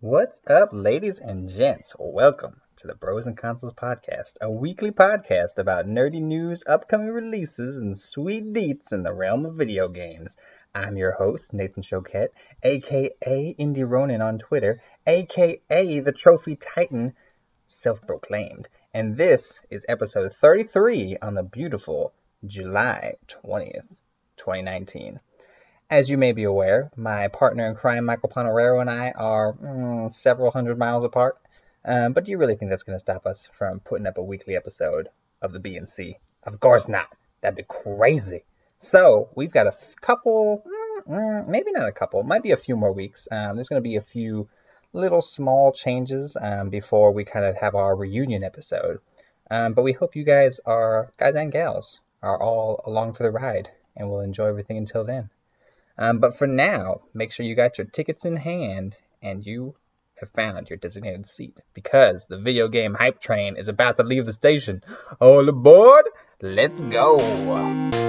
What's up, ladies and gents? Welcome to the Bros and Consoles Podcast, a weekly podcast about nerdy news, upcoming releases, and sweet deets in the realm of video games. I'm your host, Nathan Choquette, aka Indie Ronin on Twitter, aka the Trophy Titan, self proclaimed. And this is episode 33 on the beautiful July 20th, 2019. As you may be aware, my partner in crime, Michael Ponorero, and I are mm, several hundred miles apart. Um, but do you really think that's going to stop us from putting up a weekly episode of the BNC? Of course not. That'd be crazy. So we've got a f- couple, mm, mm, maybe not a couple, might be a few more weeks. Um, there's going to be a few little small changes um, before we kind of have our reunion episode. Um, but we hope you guys are, guys and gals, are all along for the ride and will enjoy everything until then. Um, but for now, make sure you got your tickets in hand and you have found your designated seat because the video game hype train is about to leave the station. All aboard! Let's go!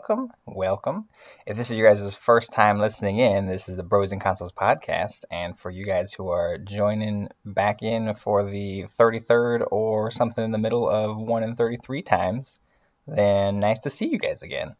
Welcome, welcome. If this is your guys' first time listening in, this is the Bros and Consoles podcast. And for you guys who are joining back in for the 33rd or something in the middle of 1 and 33 times, then nice to see you guys again.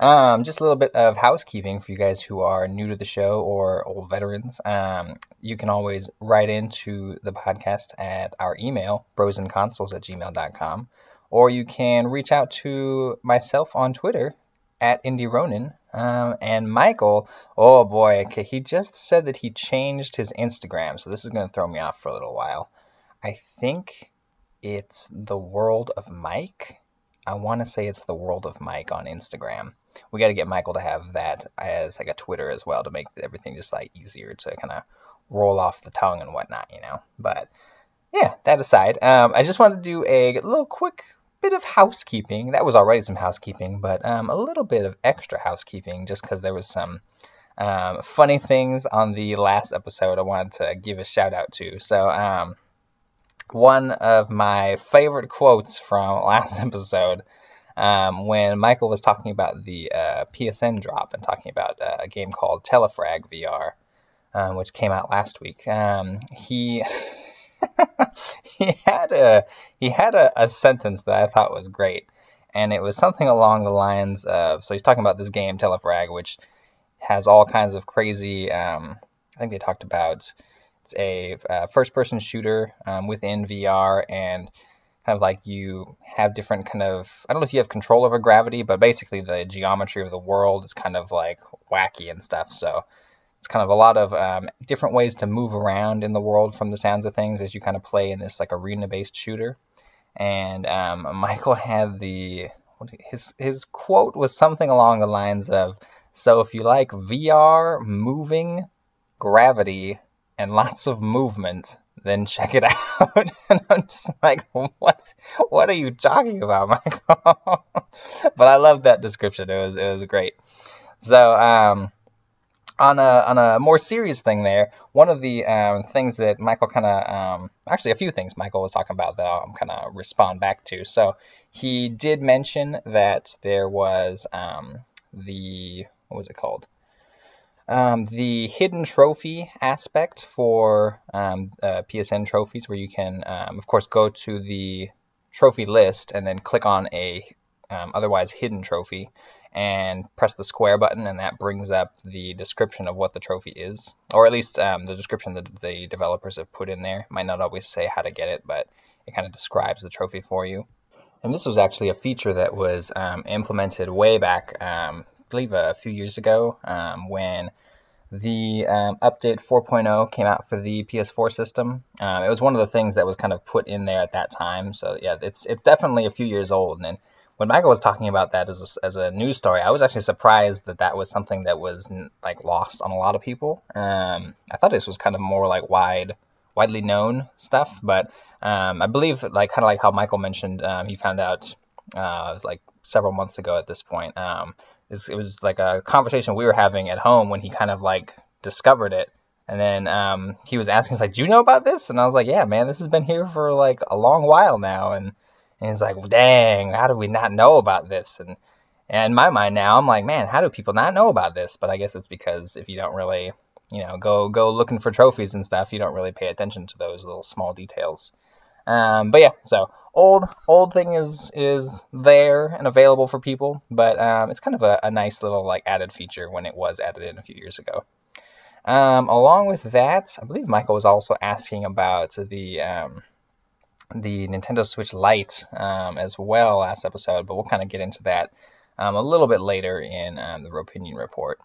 Um, just a little bit of housekeeping for you guys who are new to the show or old veterans. Um, you can always write into the podcast at our email, brosandconsoles at gmail.com or you can reach out to myself on Twitter at Indie Ronin. Um, and Michael, oh boy, okay, he just said that he changed his Instagram, so this is going to throw me off for a little while. I think it's the World of Mike. I want to say it's the World of Mike on Instagram. We got to get Michael to have that as like a Twitter as well to make everything just like easier to kind of roll off the tongue and whatnot, you know. But yeah, that aside, um, I just wanted to do a little quick bit of housekeeping. That was already some housekeeping, but um, a little bit of extra housekeeping just because there was some um, funny things on the last episode I wanted to give a shout out to. So, um, one of my favorite quotes from last episode um, when Michael was talking about the uh, PSN drop and talking about uh, a game called Telefrag VR, um, which came out last week. Um, he he had a he had a, a sentence that I thought was great, and it was something along the lines of so he's talking about this game Telefrag, which has all kinds of crazy. Um, I think they talked about it's a uh, first-person shooter um, within VR, and kind of like you have different kind of I don't know if you have control over gravity, but basically the geometry of the world is kind of like wacky and stuff. So it's kind of a lot of um, different ways to move around in the world from the sounds of things as you kind of play in this like arena-based shooter. And um, Michael had the his his quote was something along the lines of, "So if you like VR, moving, gravity, and lots of movement, then check it out." and I'm just like, "What? What are you talking about, Michael?" but I love that description. It was it was great. So um on a on a more serious thing there, one of the um, things that Michael kind of um, actually a few things Michael was talking about that I'll kind of respond back to. So he did mention that there was um, the what was it called? Um, the hidden trophy aspect for um, uh, PSN trophies, where you can, um, of course, go to the trophy list and then click on a otherwise hidden trophy and press the square button, and that brings up the description of what the trophy is, or at least um, the description that the developers have put in there. Might not always say how to get it, but it kind of describes the trophy for you. And this was actually a feature that was um, implemented way back, um, I believe a few years ago, um, when the um, update 4.0 came out for the PS4 system. Um, it was one of the things that was kind of put in there at that time. So yeah, it's it's definitely a few years old, and when Michael was talking about that as a, as a news story, I was actually surprised that that was something that was like lost on a lot of people. Um, I thought this was kind of more like wide widely known stuff. But um, I believe, like kind of like how Michael mentioned, um, he found out uh, like several months ago at this point. Um, it was like a conversation we were having at home when he kind of like discovered it. And then um, he was asking, he's like, "Do you know about this?" And I was like, "Yeah, man, this has been here for like a long while now." And, and he's like, "Dang, how do we not know about this?" And and in my mind now, I'm like, man, how do people not know about this? But I guess it's because if you don't really, you know, go go looking for trophies and stuff, you don't really pay attention to those little small details. Um, but yeah, so old old thing is is there and available for people, but um, it's kind of a, a, nice little like added feature when it was added in a few years ago. Um, along with that, I believe Michael was also asking about the um, the Nintendo Switch Lite um, as well last episode, but we'll kind of get into that um, a little bit later in um, the opinion report.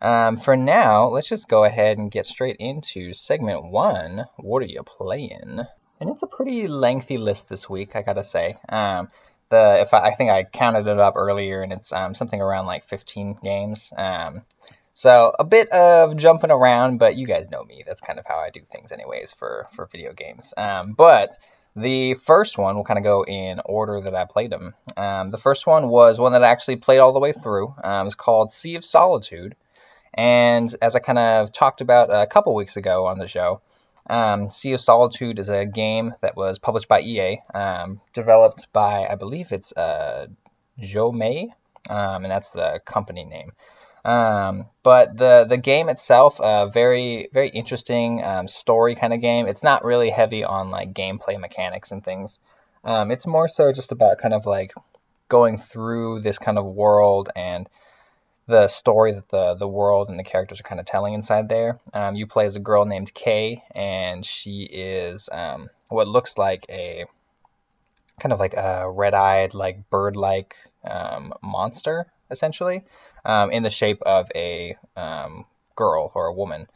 Um, for now, let's just go ahead and get straight into segment one. What are you playing? And it's a pretty lengthy list this week, I gotta say. Um, the if I, I, think I counted it up earlier, and it's um, something around like 15 games. Um, so a bit of jumping around, but you guys know me. That's kind of how I do things, anyways, for for video games. but the first one, will kind of go in order that I played them. Um, the first one was one that I actually played all the way through. Um, it's called Sea of Solitude. And as I kind of talked about a couple weeks ago on the show, um, Sea of Solitude is a game that was published by EA, um, developed by, I believe it's uh, Zhou um, and that's the company name. Um, but the the game itself, a uh, very very interesting um, story kind of game. It's not really heavy on like gameplay mechanics and things. Um, it's more so just about kind of like going through this kind of world and the story that the the world and the characters are kind of telling inside there. Um, you play as a girl named Kay, and she is um, what looks like a kind of like a red-eyed, like bird-like um, monster, essentially um, in the shape of a um, girl or a woman.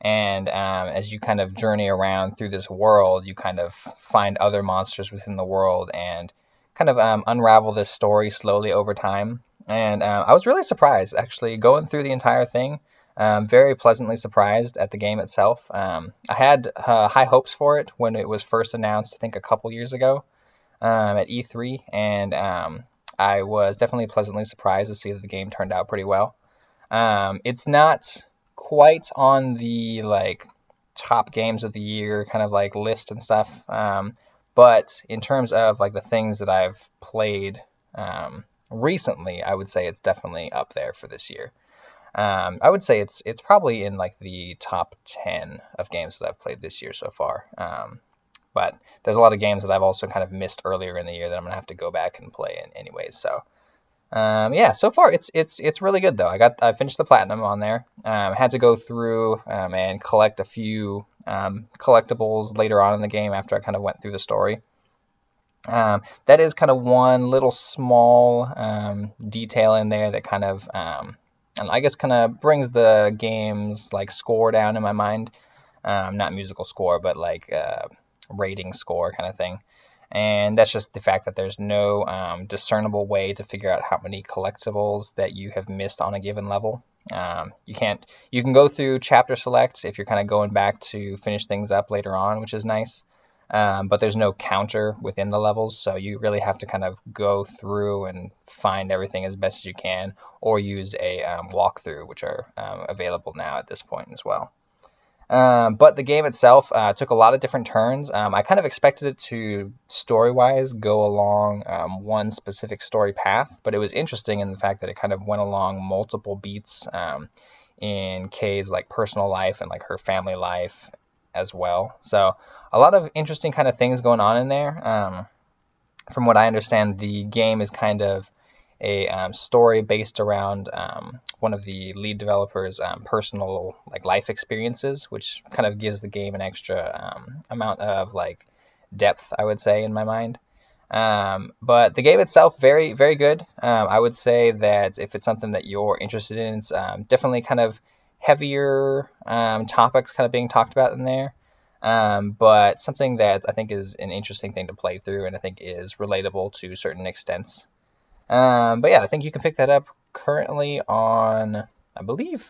And um, as you kind of journey around through this world, you kind of find other monsters within the world and kind of um, unravel this story slowly over time. And uh, I was really surprised, actually, going through the entire thing. Um, very pleasantly surprised at the game itself. Um, I had uh, high hopes for it when it was first announced, I think a couple years ago um, at E3, and um, I was definitely pleasantly surprised to see that the game turned out pretty well. Um, it's not quite on the like top games of the year kind of like list and stuff, um, but in terms of like the things that I've played um, recently, I would say it's definitely up there for this year. Um, I would say it's it's probably in like the top ten of games that I've played this year so far. Um, but there's a lot of games that I've also kind of missed earlier in the year that I'm gonna have to go back and play in anyways. So um, yeah, so far it's it's it's really good though. I got I finished the platinum on there. Um, had to go through um, and collect a few um, collectibles later on in the game after I kind of went through the story. Um, that is kind of one little small um, detail in there that kind of and I guess kind of brings the game's like score down in my mind. not musical score, but like uh, rating score kind of thing. And that's just the fact that there's no um, discernible way to figure out how many collectibles that you have missed on a given level. Um, you can't. You can go through chapter select if you're kind of going back to finish things up later on, which is nice. Um, but there's no counter within the levels, so you really have to kind of go through and find everything as best as you can, or use a um, walkthrough, which are um, available now at this point as well. Um, but the game itself uh, took a lot of different turns. Um, I kind of expected it to, story wise, go along um, one specific story path, but it was interesting in the fact that it kind of went along multiple beats um, in Kay's like personal life and like her family life as well. So a lot of interesting kind of things going on in there. Um, from what I understand, the game is kind of a um, story based around um, one of the lead developers' um, personal like life experiences, which kind of gives the game an extra um, amount of like depth, I would say, in my mind. Um, but the game itself, very very good. Um, I would say that if it's something that you're interested in, it's definitely kind of heavier topics kind of being talked about in there. but something that I think is an interesting thing to play through, and I think is relatable to certain extents. Um, but yeah, I think you can pick that up currently on, I believe,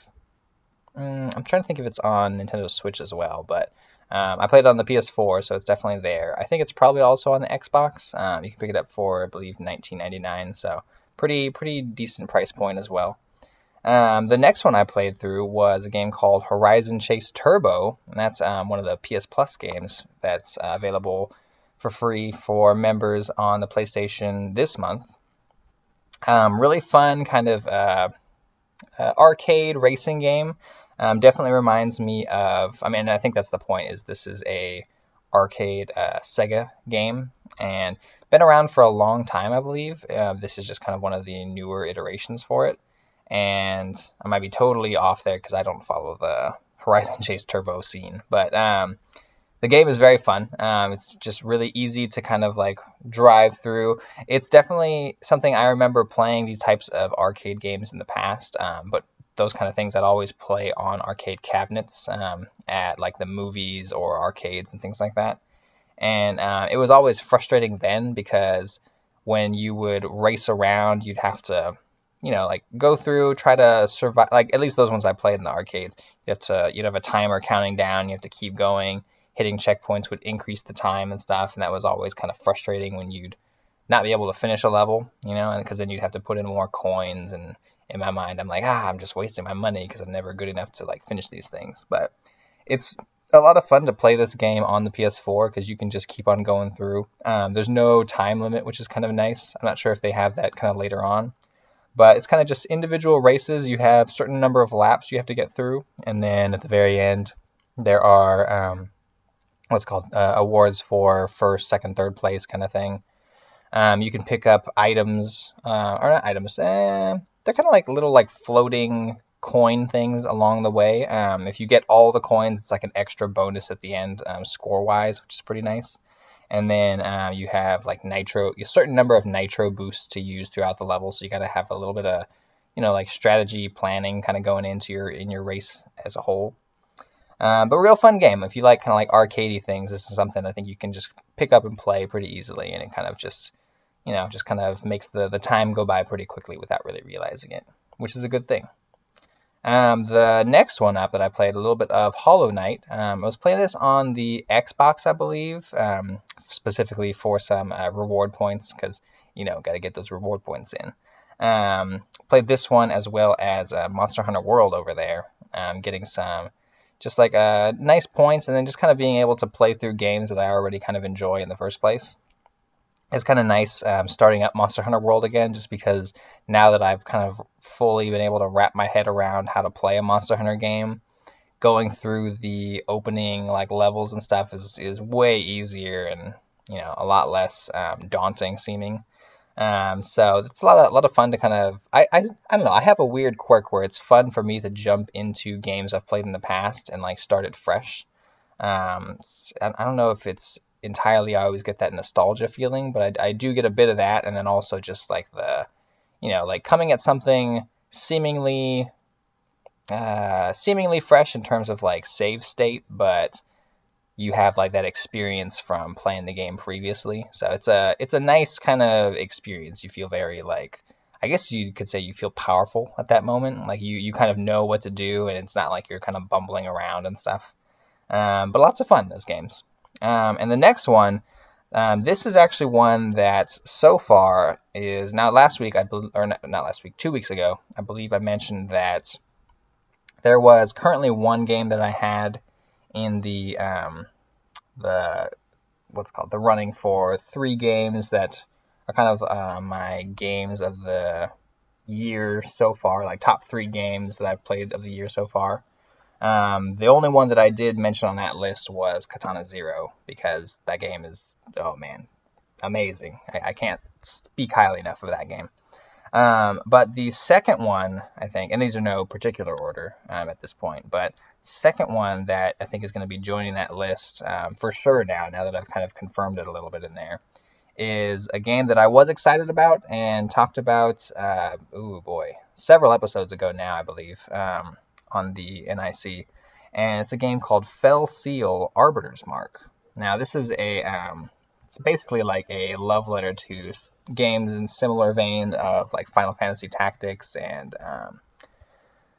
um, I'm trying to think if it's on Nintendo Switch as well, but Um, I played it on the PS4, so it's definitely there. I think it's probably also on the Xbox. Um, you can pick it up for, I believe, 19.99. So pretty pretty decent price point as well. Um, the next one I played through was a game called Horizon Chase Turbo, and that's um, one of the PS Plus games that's uh, available for free for members on the PlayStation this month. Um, really fun, kind of uh, uh, arcade racing game. Um, definitely reminds me of. I mean, I think that's the point. Is this is a arcade uh, Sega game and been around for a long time, I believe. Uh, this is just kind of one of the newer iterations for it and I might be totally off there because I don't follow the Horizon Chase Turbo scene. But um, the game is very fun. Um, it's just really easy to kind of like drive through. It's definitely something I remember playing these types of arcade games in the past, um, but those kind of things I'd always play on arcade cabinets um, at like the movies or arcades and things like that. And uh, it was always frustrating then because when you would race around, you'd have to you know, like go through, try to survive. Like at least those ones I played in the arcades, you have to you'd have a timer counting down. You have to keep going. Hitting checkpoints would increase the time and stuff, and that was always kind of frustrating when you'd not be able to finish a level, you know, because then you'd have to put in more coins. And in my mind, I'm like, ah, I'm just wasting my money because I'm never good enough to like finish these things. But it's a lot of fun to play this game on the PS4 because you can just keep on going through. Um, there's no time limit, which is kind of nice. I'm not sure if they have that kind of later on. But it's kind of just individual races. You have certain number of laps you have to get through, and then at the very end, there are um, what's called uh, awards for first, second, third place kind of thing. Um, you can pick up items, uh, or not items. Eh, they're kind of like little like floating coin things along the way. Um, if you get all the coins, it's like an extra bonus at the end, um, score wise, which is pretty nice and then uh, you have like nitro, a certain number of nitro boosts to use throughout the level. So you got to have a little bit of, you know, like strategy planning kind of going into your in your race as a whole. Uh, but real fun game. If you like kind of like arcadey things, this is something I think you can just pick up and play pretty easily, and it kind of just, you know, just kind of makes the the time go by pretty quickly without really realizing it, which is a good thing. Um, the next one up that I played a little bit of Hollow Knight. Um, I was playing this on the Xbox, I believe, um, specifically for some uh, reward points because you know got to get those reward points in. Um, played this one as well as uh, Monster Hunter World over there, um, getting some just like uh, nice points, and then just kind of being able to play through games that I already kind of enjoy in the first place it's kind of nice um, starting up Monster Hunter World again, just because now that I've kind of fully been able to wrap my head around how to play a Monster Hunter game, going through the opening like levels and stuff is is way easier and you know a lot less um, daunting seeming. Um, so it's a lot of, a lot of fun to kind of I, I I don't know I have a weird quirk where it's fun for me to jump into games I've played in the past and like start it fresh. Um, I, I don't know if it's entirely I always get that nostalgia feeling, but I, I do get a bit of that, and then also just like the, you know, like coming at something seemingly, uh, seemingly fresh in terms of like save state, but you have like that experience from playing the game previously. So it's a it's a nice kind of experience. You feel very like I guess you could say you feel powerful at that moment. Like you you kind of know what to do, and it's not like you're kind of bumbling around and stuff. Um, but lots of fun those games. Um, and the next one, um, this is actually one that so far is now last week, I believe, or not, not last week, two weeks ago, I believe I mentioned that there was currently one game that I had in the um, the what's called the running for three games that are kind of uh, my games of the year so far, like top three games that I've played of the year so far. Um, the only one that I did mention on that list was Katana Zero because that game is oh man, amazing. I, I can't speak highly enough of that game. Um, but the second one, I think, and these are no particular order um, at this point, but second one that I think is going to be joining that list um, for sure now, now that I've kind of confirmed it a little bit in there, is a game that I was excited about and talked about, uh, ooh boy, several episodes ago now, I believe. Um, on the NIC, and it's a game called Fell Seal Arbiter's Mark. Now, this is a um, it's basically like a love letter to games in similar vein of like Final Fantasy Tactics and um,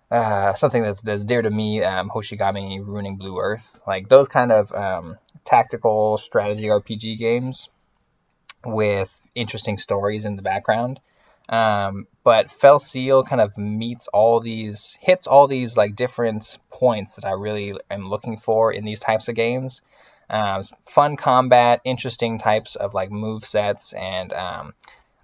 uh, something that's, that's dear to me, um, Hoshigami Ruining Blue Earth. Like those kind of um, tactical strategy RPG games with interesting stories in the background. Um, but Fell Seal kind of meets all these, hits all these like different points that I really am looking for in these types of games. Um, fun combat, interesting types of like move sets, and um,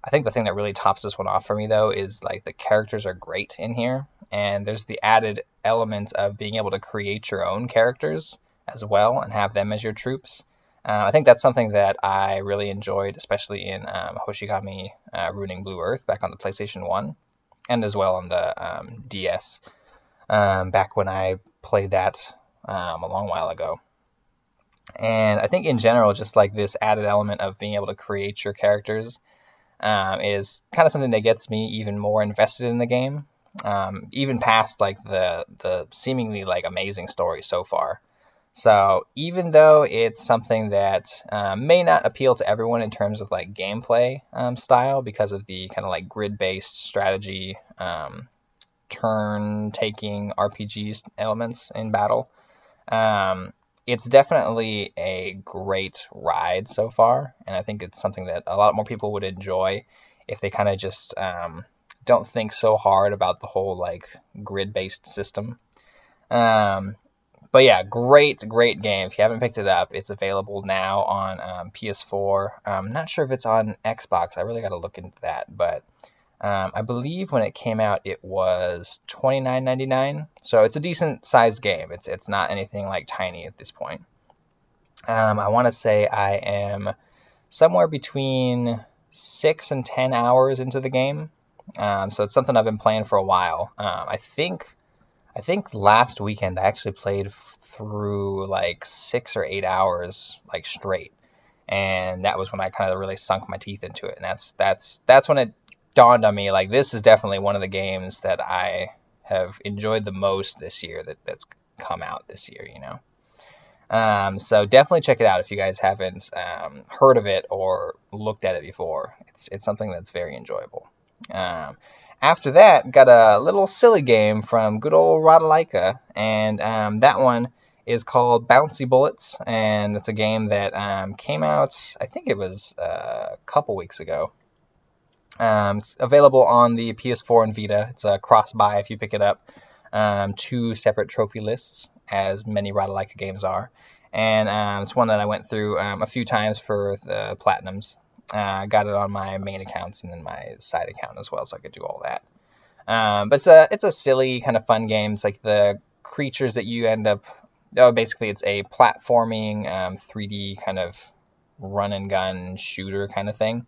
I think the thing that really tops this one off for me though is like the characters are great in here, and there's the added element of being able to create your own characters as well and have them as your troops. Uh, I think that's something that I really enjoyed, especially in um, Hoshigami uh, Ruining Blue Earth back on the PlayStation 1, and as well on the um, DS um, back when I played that um, a long while ago. And I think in general, just like this added element of being able to create your characters um, is kind of something that gets me even more invested in the game, um, even past like the the seemingly like amazing story so far. So even though it's something that um, may not appeal to everyone in terms of like gameplay um, style because of the kind of like grid-based strategy, um, turn-taking RPG elements in battle, um, it's definitely a great ride so far, and I think it's something that a lot more people would enjoy if they kind of just um, don't think so hard about the whole like grid-based system. Um, but yeah, great, great game. If you haven't picked it up, it's available now on um, PS4. I'm not sure if it's on Xbox. I really got to look into that, but um, I believe when it came out, it was $29.99. So it's a decent sized game. It's it's not anything like tiny at this point. Um, I want to say I am somewhere between six and ten hours into the game. Um, so it's something I've been playing for a while. Um, I think I think last weekend I actually played through like six or eight hours like straight and that was when I kind of really sunk my teeth into it. And that's that's that's when it dawned on me like this is definitely one of the games that I have enjoyed the most this year that, that's come out this year, you know. Um, so definitely check it out if you guys haven't um, heard of it or looked at it before. It's it's something that's very enjoyable. Um, after that, got a little silly game from good old Ratalaika, and um, that one is called Bouncy Bullets, and it's a game that um, came out, I think it was uh, a couple weeks ago. Um, it's available on the PS4 and Vita. It's a cross buy if you pick it up. Um, two separate trophy lists, as many Ratalaika games are. And um, it's one that I went through um, a few times for the Platinums. Uh, I uh, got it on my main accounts and then my side account as well, so I could do all that. Um, but it's a it's a silly kind of fun game. It's like the creatures that you end up. Oh, basically, it's a platforming 3D um, kind of run and gun shooter kind of thing.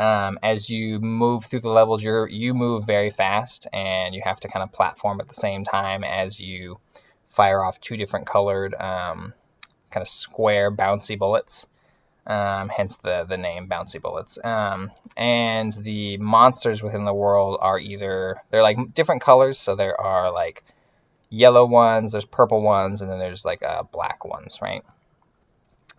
Um, as you move through the levels, you you move very fast, and you have to kind of platform at the same time as you fire off two different colored um, kind of square bouncy bullets. Um, hence the the name bouncy bullets. Um, and the monsters within the world are either they're like different colors, so there are like yellow ones, there's purple ones, and then there's like uh, black ones, right?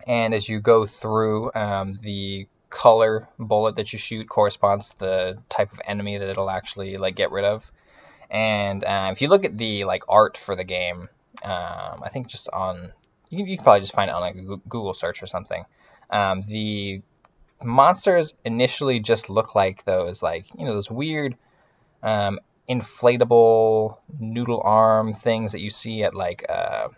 And as you go through, um, the color bullet that you shoot corresponds to the type of enemy that it'll actually like get rid of. And uh, if you look at the like art for the game, um, I think just on you can, you can, probably just find it on like a Google search or something. Um, the monsters initially just look like those like you know those weird um, inflatable noodle arm things that you see at like uh,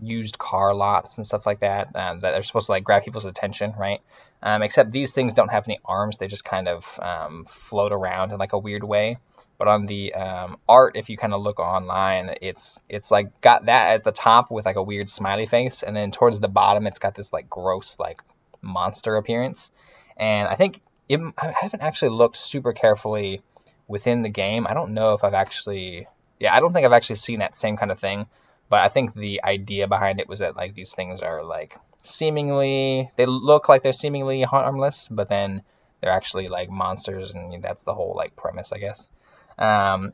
used car lots and stuff like that uh, that are supposed to like grab people's attention, right? Um, except these things don't have any arms; they just kind of um, float around in like a weird way. But on the um, art, if you kind of look online, it's it's like got that at the top with like a weird smiley face, and then towards the bottom, it's got this like gross like monster appearance. And I think it, I haven't actually looked super carefully within the game. I don't know if I've actually, yeah, I don't think I've actually seen that same kind of thing. But I think the idea behind it was that like these things are like seemingly they look like they're seemingly harmless, but then they're actually like monsters, and that's the whole like premise, I guess. Um,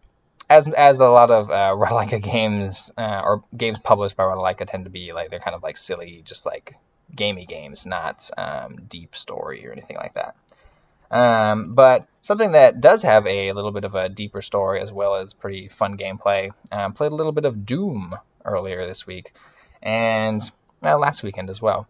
as as a lot of uh, Ratalaika games uh, or games published by Ratalaika tend to be like they're kind of like silly, just like gamey games, not um, deep story or anything like that. Um, but something that does have a little bit of a deeper story as well as pretty fun gameplay. Um, played a little bit of Doom earlier this week, and well, last weekend as well.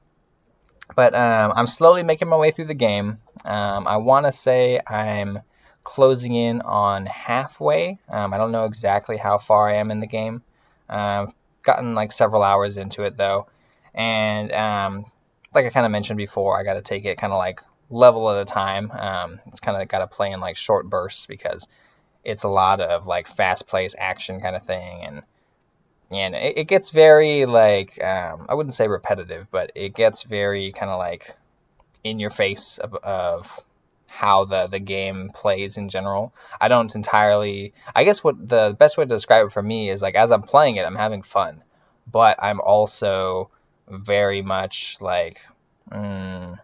But um, I'm slowly making my way through the game. Um, I want to say I'm closing in on halfway. Um, I don't know exactly how far I am in the game. I've um, gotten like several hours into it though, and um, like I kind of mentioned before, I got to take it kind of like level at a time. Um, it's kind of got to play in like short bursts because it's a lot of like fast paced action kind of thing, and and it, it gets very like um, I wouldn't say repetitive, but it gets very kind of like in your face of, of how the the game plays in general. I don't entirely. I guess what the best way to describe it for me is like as I'm playing it, I'm having fun, but I'm also very much like. Mm,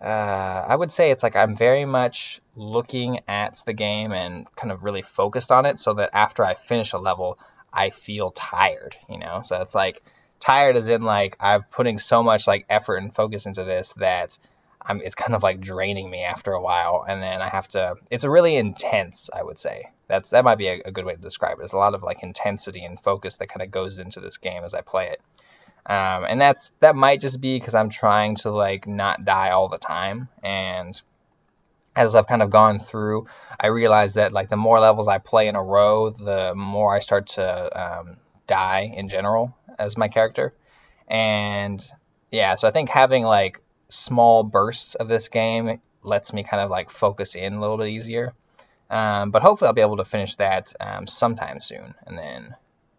uh, I would say it's like I'm very much looking at the game and kind of really focused on it, so that after I finish a level, I feel tired. You know, so it's like tired as in like I'm putting so much like effort and focus into this that I'm, it's kind of like draining me after a while, and then I have to. It's a really intense, I would say. That's that might be a, a good way to describe it. There's a lot of like intensity and focus that kind of goes into this game as I play it, um, and that's that might just be because I'm trying to like not die all the time, and as I've kind of gone through, I realize that like the more levels I play in a row, the more I start to um, die in general as my character, and yeah, so I think having like small bursts of this game lets me kind of like focus in a little bit easier. Um, but hopefully I'll be able to finish that um, sometime soon, and then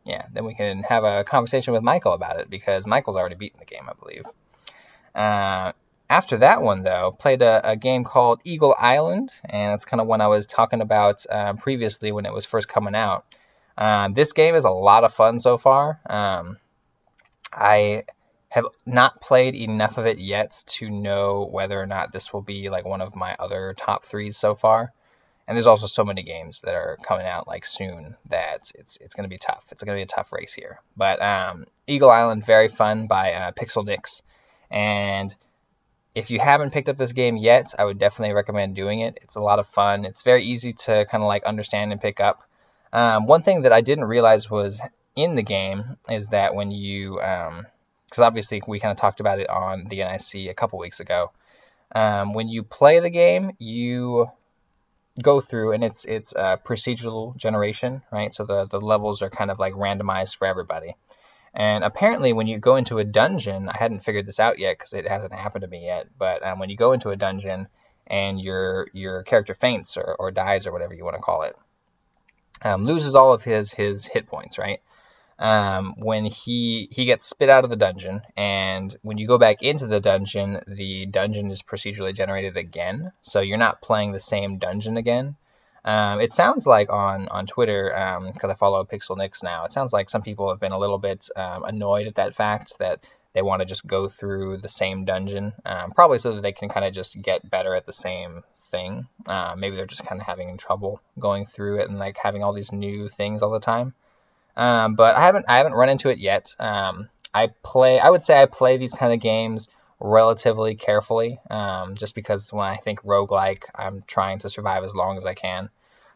yeah, then we can have a conversation with Michael about it because Michael's already beaten the game, I believe. Uh, after that one though, played a, a, game called Eagle Island, and that's kind of one I was talking about uh, previously when it was first coming out. Um, this game is a lot of fun so far. Um, I have not played enough of it yet to know whether or not this will be like one of my other top threes so far. And there's also so many games that are coming out like soon that it's it's going to be tough. It's going to be a tough race here. But um, Eagle Island, very fun by uh, Pixelnicks. And if you haven't picked up this game yet, I would definitely recommend doing it. It's a lot of fun. It's very easy to kind of like understand and pick up. Um, one thing that I didn't realize was in the game is that when you um, because obviously we kind of talked about it on the NIC a couple weeks ago. Um, when you play the game, you go through and it's it's a procedural generation, right? So the the levels are kind of like randomized for everybody. And apparently, when you go into a dungeon, I hadn't figured this out yet because it hasn't happened to me yet. But um, when you go into a dungeon and your your character faints or, or dies or whatever you want to call it, um, loses all of his his hit points, right? um, when he he gets spit out of the dungeon, and when you go back into the dungeon, the dungeon is procedurally generated again. So you're not playing the same dungeon again. Um, it sounds like on on Twitter, because um, I follow Pixelnicks now, it sounds like some people have been a little bit um, annoyed at that fact that they want to just go through the same dungeon, um, probably so that they can kind of just get better at the same thing. Uh, maybe they're just kind of having trouble going through it and like having all these new things all the time. Um, but I haven't I haven't run into it yet. I play I would say I play these kind of games relatively carefully, um, just because when I think roguelike, I'm trying to survive as long as I can.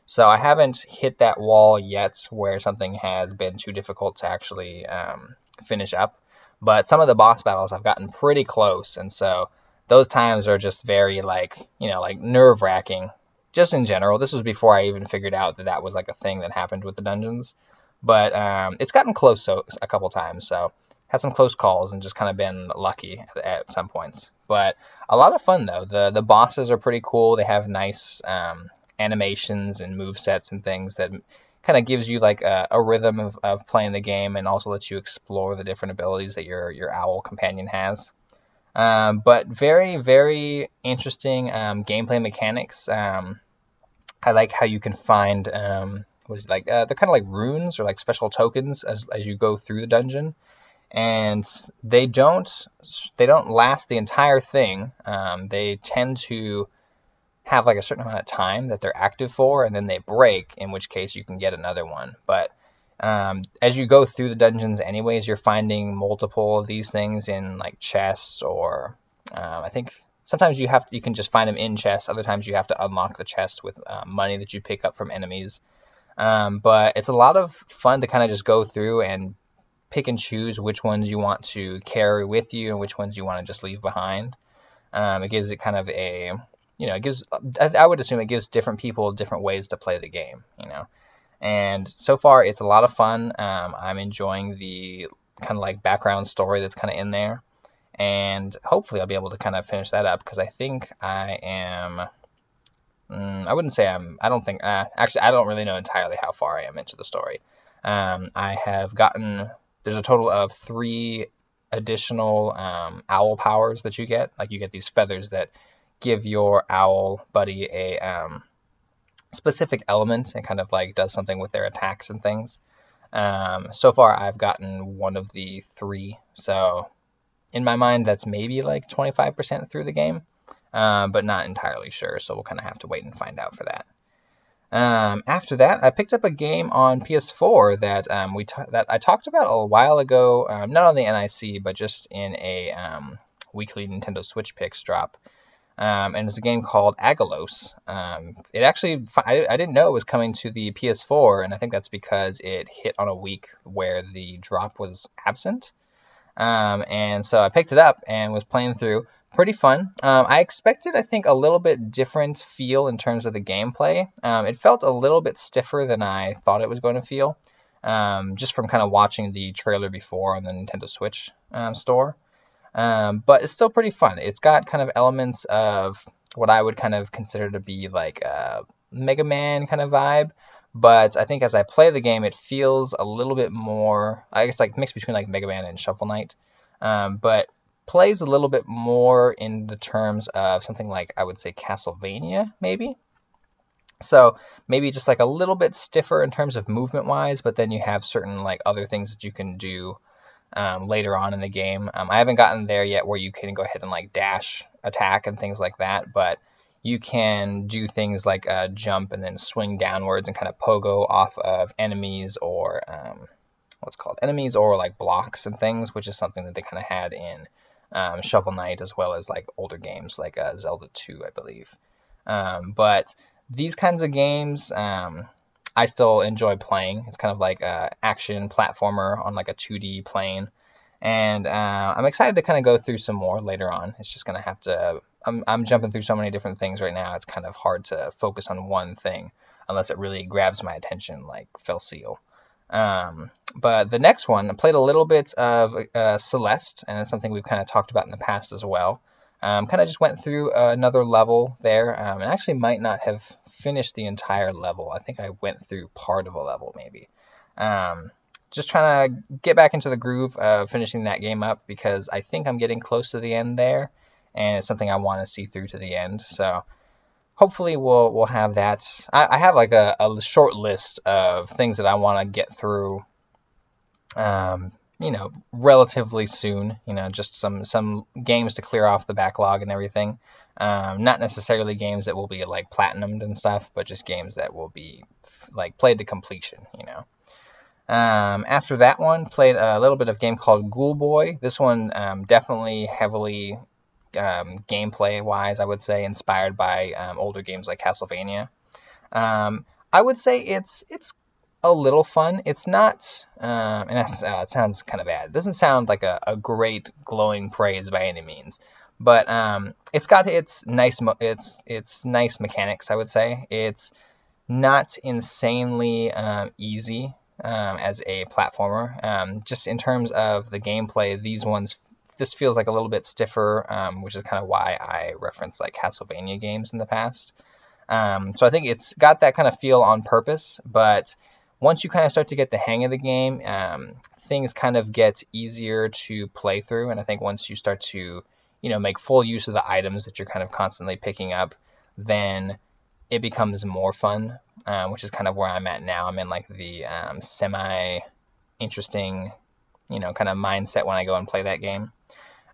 So I haven't hit that wall yet where something has been too difficult to actually um, finish up. But some of the boss battles I've gotten pretty close, and so those times are just very like you know like nerve wracking. Just in general, this was before I even figured out that that was like a thing that happened with the dungeons. But um, it's gotten close so, a couple times, so had some close calls and just kind of been lucky at, at, some points. But a lot of fun though. The the bosses are pretty cool. They have nice um, animations and move sets and things that kind of gives you like a, a rhythm of, of playing the game and also lets you explore the different abilities that your your owl companion has. Um, but very very interesting um, gameplay mechanics. Um, I like how you can find um, what is it, like uh, they're kind of like runes or like special tokens as as you go through the dungeon, and they don't they don't last the entire thing. Um, they tend to have like a certain amount of time that they're active for, and then they break, in which case you can get another one. But um, as you go through the dungeons, anyways, you're finding multiple of these things in like chests or um, I think sometimes you have you can just find them in chests. Other times you have to unlock the chest with uh, money that you pick up from enemies. Um, but it's a lot of fun to kind of just go through and pick and choose which ones you want to carry with you and which ones you want to just leave behind. Um, it gives it kind of a, you know, it gives, I would assume it gives different people different ways to play the game, you know. And so far, it's a lot of fun. Um, I'm enjoying the kind of like background story that's kind of in there. And hopefully, I'll be able to kind of finish that up because I think I am. Mm, I wouldn't say I'm. I don't think. Uh, actually, I don't really know entirely how far I am into the story. Um, I have gotten. There's a total of three additional um, owl powers that you get. Like you get these feathers that give your owl buddy a um, specific element and kind of like does something with their attacks and things. Um, so far, I've gotten one of the three. So in my mind, that's maybe like 25% through the game, uh, but not entirely sure. So we'll kind of have to wait and find out for that. Um, after that, I picked up a game on PS4 that um, we t- that I talked about a while ago, um, not on the NIC, but just in a um, weekly Nintendo Switch picks drop. Um, and it's a game called Aggelos. Um, it actually, I, I, didn't know it was coming to the PS4, and I think that's because it hit on a week where the drop was absent. and so I picked it up and was playing through pretty fun. Um, I expected, I think, a little bit different feel in terms of the gameplay. Um, it felt a little bit stiffer than I thought it was going to feel, um, just from kind of watching the trailer before on the Nintendo Switch um, store. Um, but it's still pretty fun. It's got kind of elements of what I would kind of consider to be like a Mega Man kind of vibe. But I think as I play the game, it feels a little bit more, I guess, like mixed between like Mega Man and Shovel Knight. Um, but plays a little bit more in the terms of something like I would say Castlevania, maybe. So maybe just like a little bit stiffer in terms of movement wise, but then you have certain like other things that you can do um, later on in the game. Um, I haven't gotten there yet where you can go ahead and like dash attack and things like that, but you can do things like uh, jump and then swing downwards and kind of pogo off of enemies or um, what's called enemies or like blocks and things, which is something that they kind of had in um, Shovel Knight, as well as like older games like uh, Zelda 2, I believe. Um, but these kinds of games, um, I still enjoy playing. It's kind of like a action platformer on like a 2D plane, and uh, I'm excited to kind of go through some more later on. It's just gonna have to. I'm I'm jumping through so many different things right now. It's kind of hard to focus on one thing unless it really grabs my attention, like Celeste. Um, but the next one, I played a little bit of uh, Celeste, and it's something we've kind of talked about in the past as well. Um, kind of just went through another level there, um, and actually might not have finished the entire level. I think I went through part of a level maybe. Um, just trying to get back into the groove of finishing that game up because I think I'm getting close to the end there, and it's something I want to see through to the end. So hopefully we'll we'll have that. I, I have like a, a, short list of things that I want to get through. Um, you know, relatively soon. You know, just some some games to clear off the backlog and everything. Um, not necessarily games that will be like platinumed and stuff, but just games that will be like played to completion. You know. Um, after that one, played a little bit of game called Ghoulboy. This one um, definitely heavily um, gameplay wise, I would say, inspired by um, older games like Castlevania. Um, I would say it's it's a little fun. It's not, um, and uh, it sounds kind of bad. It doesn't sound like a, a great glowing praise by any means, but um, it's got its nice mo- it's it's nice mechanics. I would say it's not insanely um, easy um, as a platformer. Um, just in terms of the gameplay, these ones this feels like a little bit stiffer, um, which is kind of why I referenced like Castlevania games in the past. Um, so I think it's got that kind of feel on purpose, but once you kind of start to get the hang of the game, um, things kind of get easier to play through. And I think once you start to, you know, make full use of the items that you're kind of constantly picking up, then it becomes more fun, um, which is kind of where I'm at now. I'm in like the um, semi interesting, you know, kind of mindset when I go and play that game.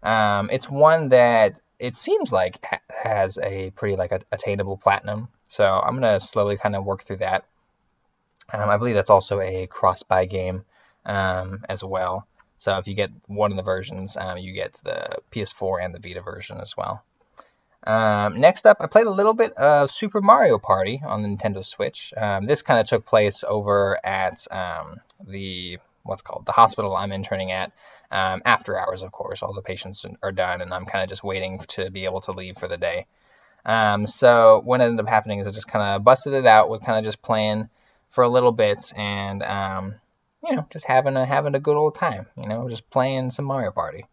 Um, it's one that it seems like ha- has a pretty like a, attainable platinum. So I'm gonna slowly kind of work through that. Um, I believe that's also a cross-buy game um, as well. So if you get one of the versions, um, you get the PS4 and the Vita version as well. Um, next up, I played a little bit of Super Mario Party on the Nintendo Switch. Um, this kind of took place over at the what's called the hospital I'm interning at. Um, after hours, of course, all the patients are done, and I'm kind of just waiting to be able to leave for the day. Um, so what ended up happening is I just kind of busted it out with kind of just playing for a little bit, and um, you know, just having a having a good old time. You know, just playing some Mario Party.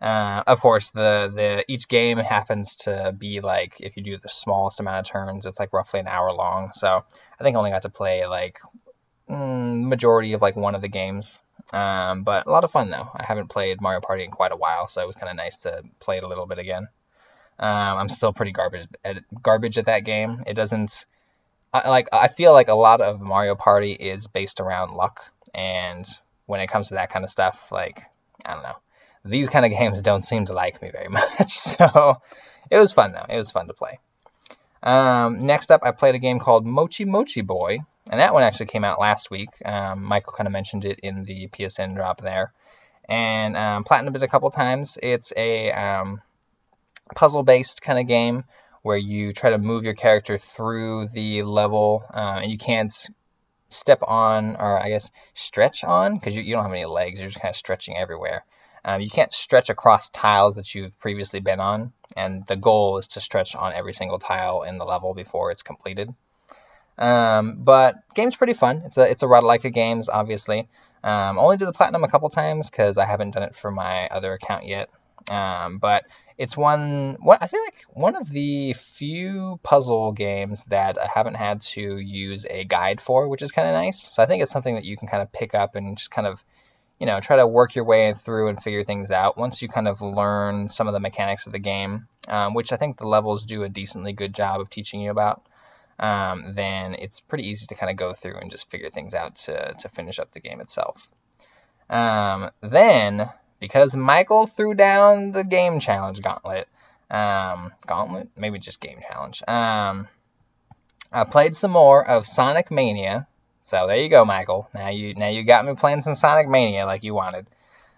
Uh, of course, the the each game happens to be like if you do the smallest amount of turns, it's like roughly an hour long. So I think I only got to play like mm, majority of like one of the games. Um, but a lot of fun though. I haven't played Mario Party in quite a while, so it was kind of nice to play it a little bit again. Um, I'm still pretty garbage at garbage at that game. It doesn't I, like I feel like a lot of Mario Party is based around luck, and when it comes to that kind of stuff, like I don't know these kind of games don't seem to like me very much. So it was fun though. It was fun to play. Um, next up, I played a game called Mochi Mochi Boy, and that one actually came out last week. Um, Michael kind of mentioned it in the PSN drop there, and um, platinumed it a couple times. It's a um, puzzle-based kind of game where you try to move your character through the level, uh, and you can't step on, or I guess stretch on, because you, you don't have any legs. You're just kind of stretching everywhere. Um, you can't stretch across tiles that you've previously been on, and the goal is to stretch on every single tile in the level before it's completed. Um, but game's pretty fun. It's a it's a Ratalaika games, obviously. Um, only did the platinum a couple times because I haven't done it for my other account yet. Um, but it's one, one I feel like one of the few puzzle games that I haven't had to use a guide for, which is kind of nice. So I think it's something that you can kind of pick up and just kind of you know, try to work your way through and figure things out. Once you kind of learn some of the mechanics of the game, um, which I think the levels do a decently good job of teaching you about, um, then it's pretty easy to kind of go through and just figure things out to, to finish up the game itself. Um, then, because Michael threw down the game challenge gauntlet, um, gauntlet, maybe just game challenge. Um, I played some more of Sonic Mania, so there you go, Michael. Now you now you got me playing some Sonic Mania like you wanted.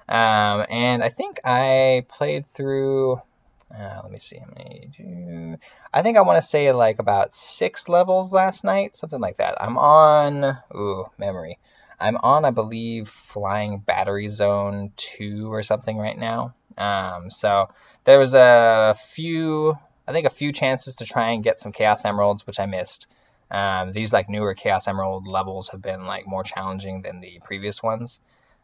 Um, and I think I played through. Uh, let me see how many. Do, I think I want to say like about six levels last night, something like that. I'm on. Ooh, memory. I'm on, I believe, Flying Battery Zone two or something right now. Um, so there was a few, I think, a few chances to try and get some Chaos Emeralds, which I missed. Um, these like newer Chaos Emerald levels have been like more challenging than the previous ones.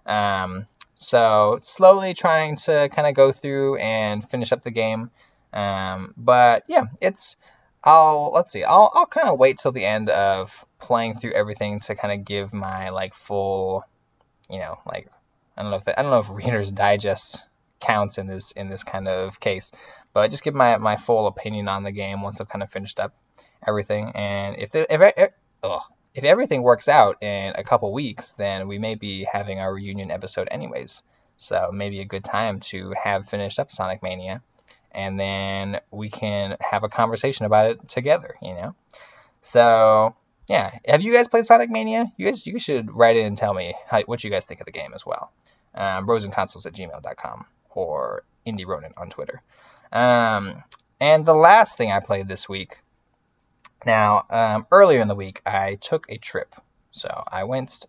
Um, so slowly trying to kind of go through and finish up the game. Um, but yeah, it's I'll let's see. I'll I'll kind of wait till the end of playing through everything to kind of give my like full, you know, like I don't know if the, I don't know if Reader's Digest counts in this in this kind of case, but just give my my full opinion on the game once I've kind of finished up everything. And if the, if ugh, if everything works out in a couple weeks, then we may be having our reunion episode anyways. So maybe a good time to have finished up Sonic Mania, and then we can have a conversation about it together. You know. So yeah, have you guys played Sonic Mania? You guys, you should write in and tell me how, what you guys think of the game as well. Um, brosandconsoles at gmail.com or Indie Ronin on Twitter. Um, and the last thing I played this week now, um, earlier in the week, I took a trip. So I went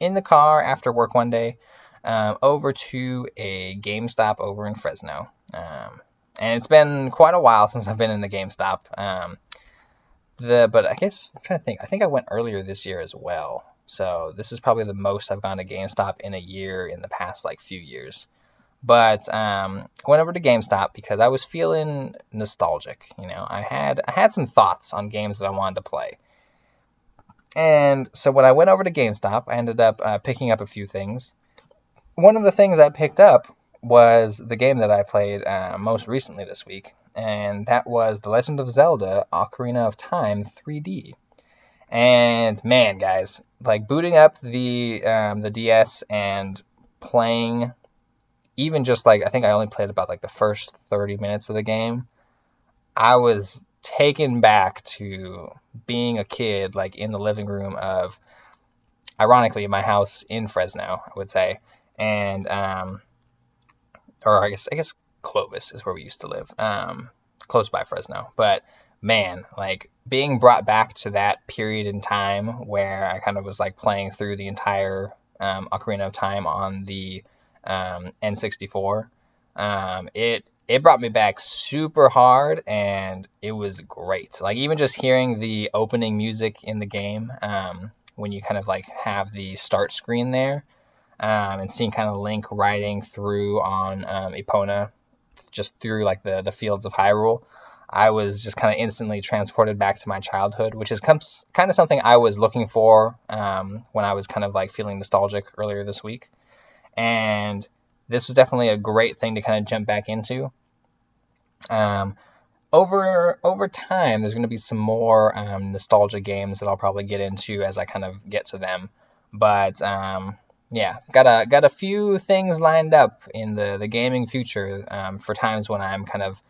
in the car after work one day um, over to a GameStop over in Fresno. Um, and it's been quite a while since I've been in the GameStop. Um, the but I guess I'm trying to think. I think I went earlier this year as well. So this is probably the most I've gone to GameStop in a year in the past like few years. But um, I went over to GameStop because I was feeling nostalgic. You know, I had I had some thoughts on games that I wanted to play. And so when I went over to GameStop, I ended up uh, picking up a few things. One of the things I picked up was the game that I played uh, most recently this week, and that was The Legend of Zelda: Ocarina of Time 3D. And man, guys, like booting up the um, the DS and playing even just like I think I only played about like the first 30 minutes of the game. I was taken back to being a kid like in the living room of ironically my house in Fresno, I would say. And um or I guess I guess Clovis is where we used to live. Um close by Fresno. But man, like being brought back to that period in time where I kind of was like playing through the entire um, Ocarina of Time on the um, N64, um, it it brought me back super hard and it was great. Like even just hearing the opening music in the game um, when you kind of like have the start screen there um, and seeing kind of Link riding through on um, Epona, just through like the the fields of Hyrule. I was just kind of instantly transported back to my childhood, which is kind of something I was looking for um, when I was kind of like feeling nostalgic earlier this week. And this was definitely a great thing to kind of jump back into. Um, over over time, there's going to be some more um, nostalgia games that I'll probably get into as I kind of get to them. But um, yeah, got a got a few things lined up in the the gaming future um, for times when I'm kind of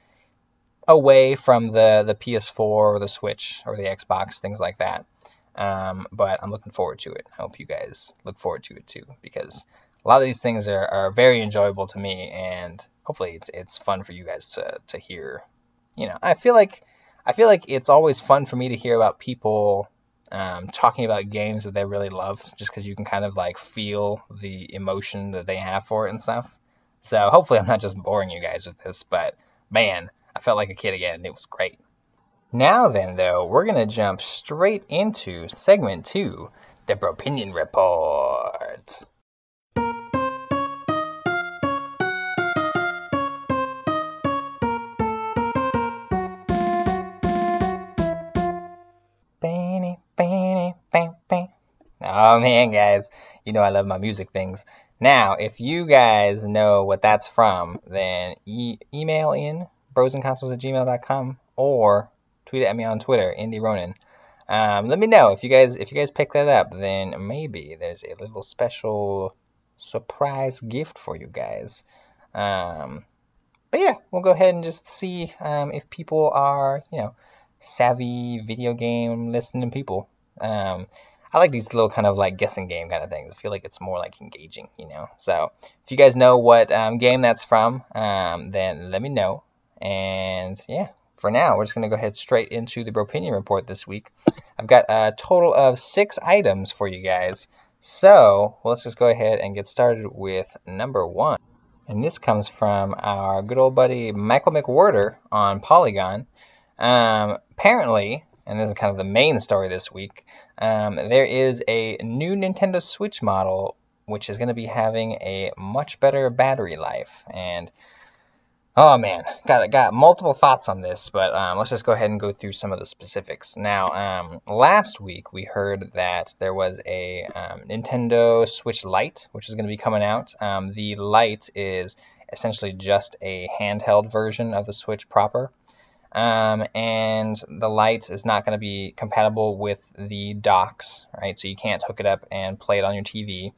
away from the the PS4 or the Switch or the Xbox, things like that. Um, but I'm looking forward to it. I hope you guys look forward to it too, because a lot of these things are, are very enjoyable to me, and hopefully it's it's fun for you guys to to hear. You know, I feel like I feel like it's always fun for me to hear about people um, talking about games that they really love, just because you can kind of like feel the emotion that they have for it and stuff. So hopefully I'm not just boring you guys with this, but man, I felt like a kid again. It was great. Now then, though, we're gonna jump straight into segment two, the Bropinion Report. Oh man, guys, you know I love my music things. Now, if you guys know what that's from, then e- email in brosandconsoles at gmail.com or tweet at me on Twitter, Indie Ronin. Um, let me know if you guys if you guys pick that up, then maybe there's a little special surprise gift for you guys. Um, but yeah, we'll go ahead and just see um, if people are you know savvy video game listening people. Um, I like these little kind of like guessing game kind of things. I feel like it's more like engaging, you know. So if you guys know what um, game that's from, um, then let me know. And yeah, for now, we're just gonna go ahead straight into the Bropinion report this week. I've got a total of six items for you guys. So well, let's just go ahead and get started with number one. And this comes from our good old buddy Michael McWhertor on Polygon. Um, apparently, and this is kind of the main story this week, um, there is a new Nintendo Switch model which is going to be having a much better battery life. And oh man, got got multiple thoughts on this, but um, let's just go ahead and go through some of the specifics. Now, um, last week we heard that there was a um, Nintendo Switch Lite, which is going to be coming out. Um, the Lite is essentially just a handheld version of the Switch proper. Um, and the lights is not going to be compatible with the docks, right? So you can't hook it up and play it on your TV.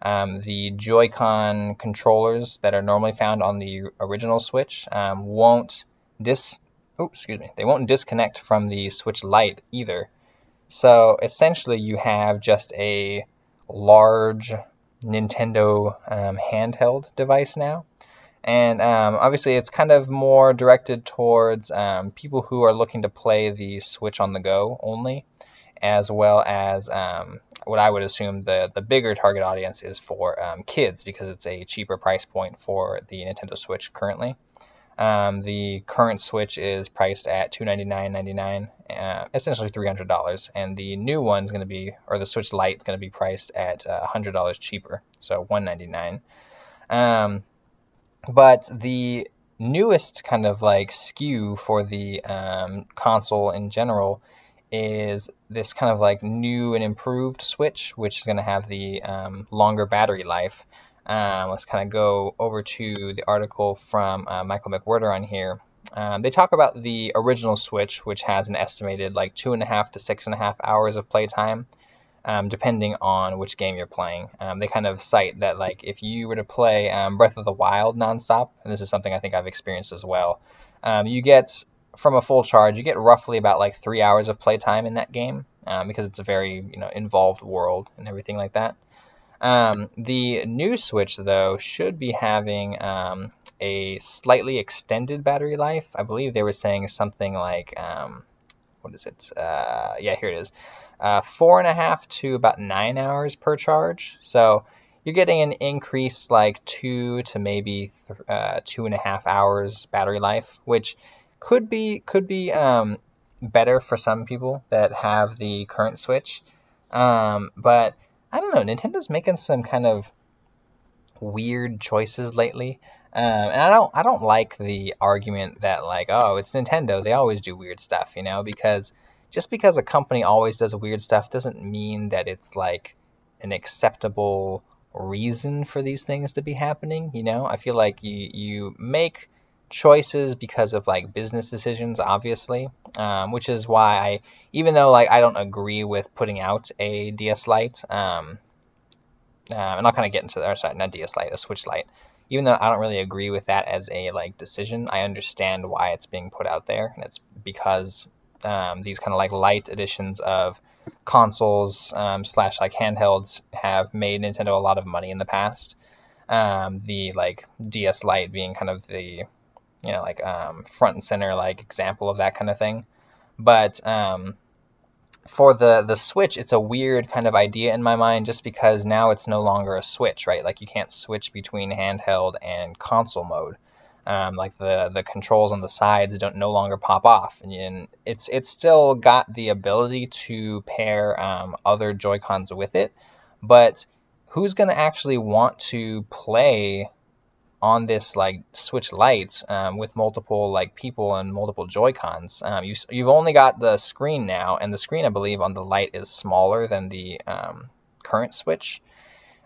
Um, the Joy-Con controllers that are normally found on the original Switch um, won't dis oh, excuse me, they won't disconnect from the Switch Lite either. So essentially, you have just a large Nintendo um, handheld device now. And um, obviously, it's kind of more directed towards um, people who are looking to play the Switch on the go only, as well as um, what I would assume the, the bigger target audience is for um, kids because it's a cheaper price point for the Nintendo Switch currently. Um, the current Switch is priced at $299.99, uh, essentially $300, and the new one is going to be, or the Switch Lite is going to be priced at uh, $100 cheaper, so $199. But the newest kind of like SKU for the um, console in general is this kind of like new and improved Switch, which is going to have the um, longer battery life. Um, let's kind of go over to the article from uh, Michael McWhertor on here. Um, they talk about the original Switch, which has an estimated like two and a half to six and a half hours of playtime um, depending on which game you're playing. Um, they kind of cite that like if you were to play um, Breath of the Wild nonstop, and this is something I think I've experienced as well, um, you get from a full charge, you get roughly about like three hours of playtime in that game um, because it's a very you know involved world and everything like that. Um, the new Switch, though, should be having a slightly extended battery life. I believe they were saying something like, what is it? Uh, yeah, here it is. Uh, four and a half to about nine hours per charge. So you're getting an increase like two to maybe th- uh, two and a half hours battery life, which could be could be um, better for some people that have the current Switch. Um, but I don't know. Nintendo's making some kind of weird choices lately. Um, and I don't I don't like the argument that like oh it's Nintendo they always do weird stuff you know because just because a company always does weird stuff doesn't mean that it's like an acceptable reason for these things to be happening you know? I feel like you you make choices because of like business decisions obviously um, which is why I even though like I don't agree with putting out a DS Lite um, uh, I'm not gonna get into that sorry not DS Lite a Switch Lite. Even though I don't really agree with that as a like decision, I understand why it's being put out there, and it's because um, these kind of like light editions of consoles um, slash like handhelds have made Nintendo a lot of money in the past. Um, the like DS Lite being kind of the you know like um, front and center like example of that kind of thing, but um, for the the Switch, it's a weird kind of idea in my mind, just because now it's no longer a Switch, right? Like you can't switch between handheld and console mode. Um, like the the controls on the sides don't no longer pop off, and it's it's still got the ability to pair um, other Joy Cons with it, but who's going to actually want to play on this like Switch Lite um, with multiple like people and multiple Joy Cons. Um, you you've only got the screen now, and the screen I believe on the Lite is smaller than the um, current Switch.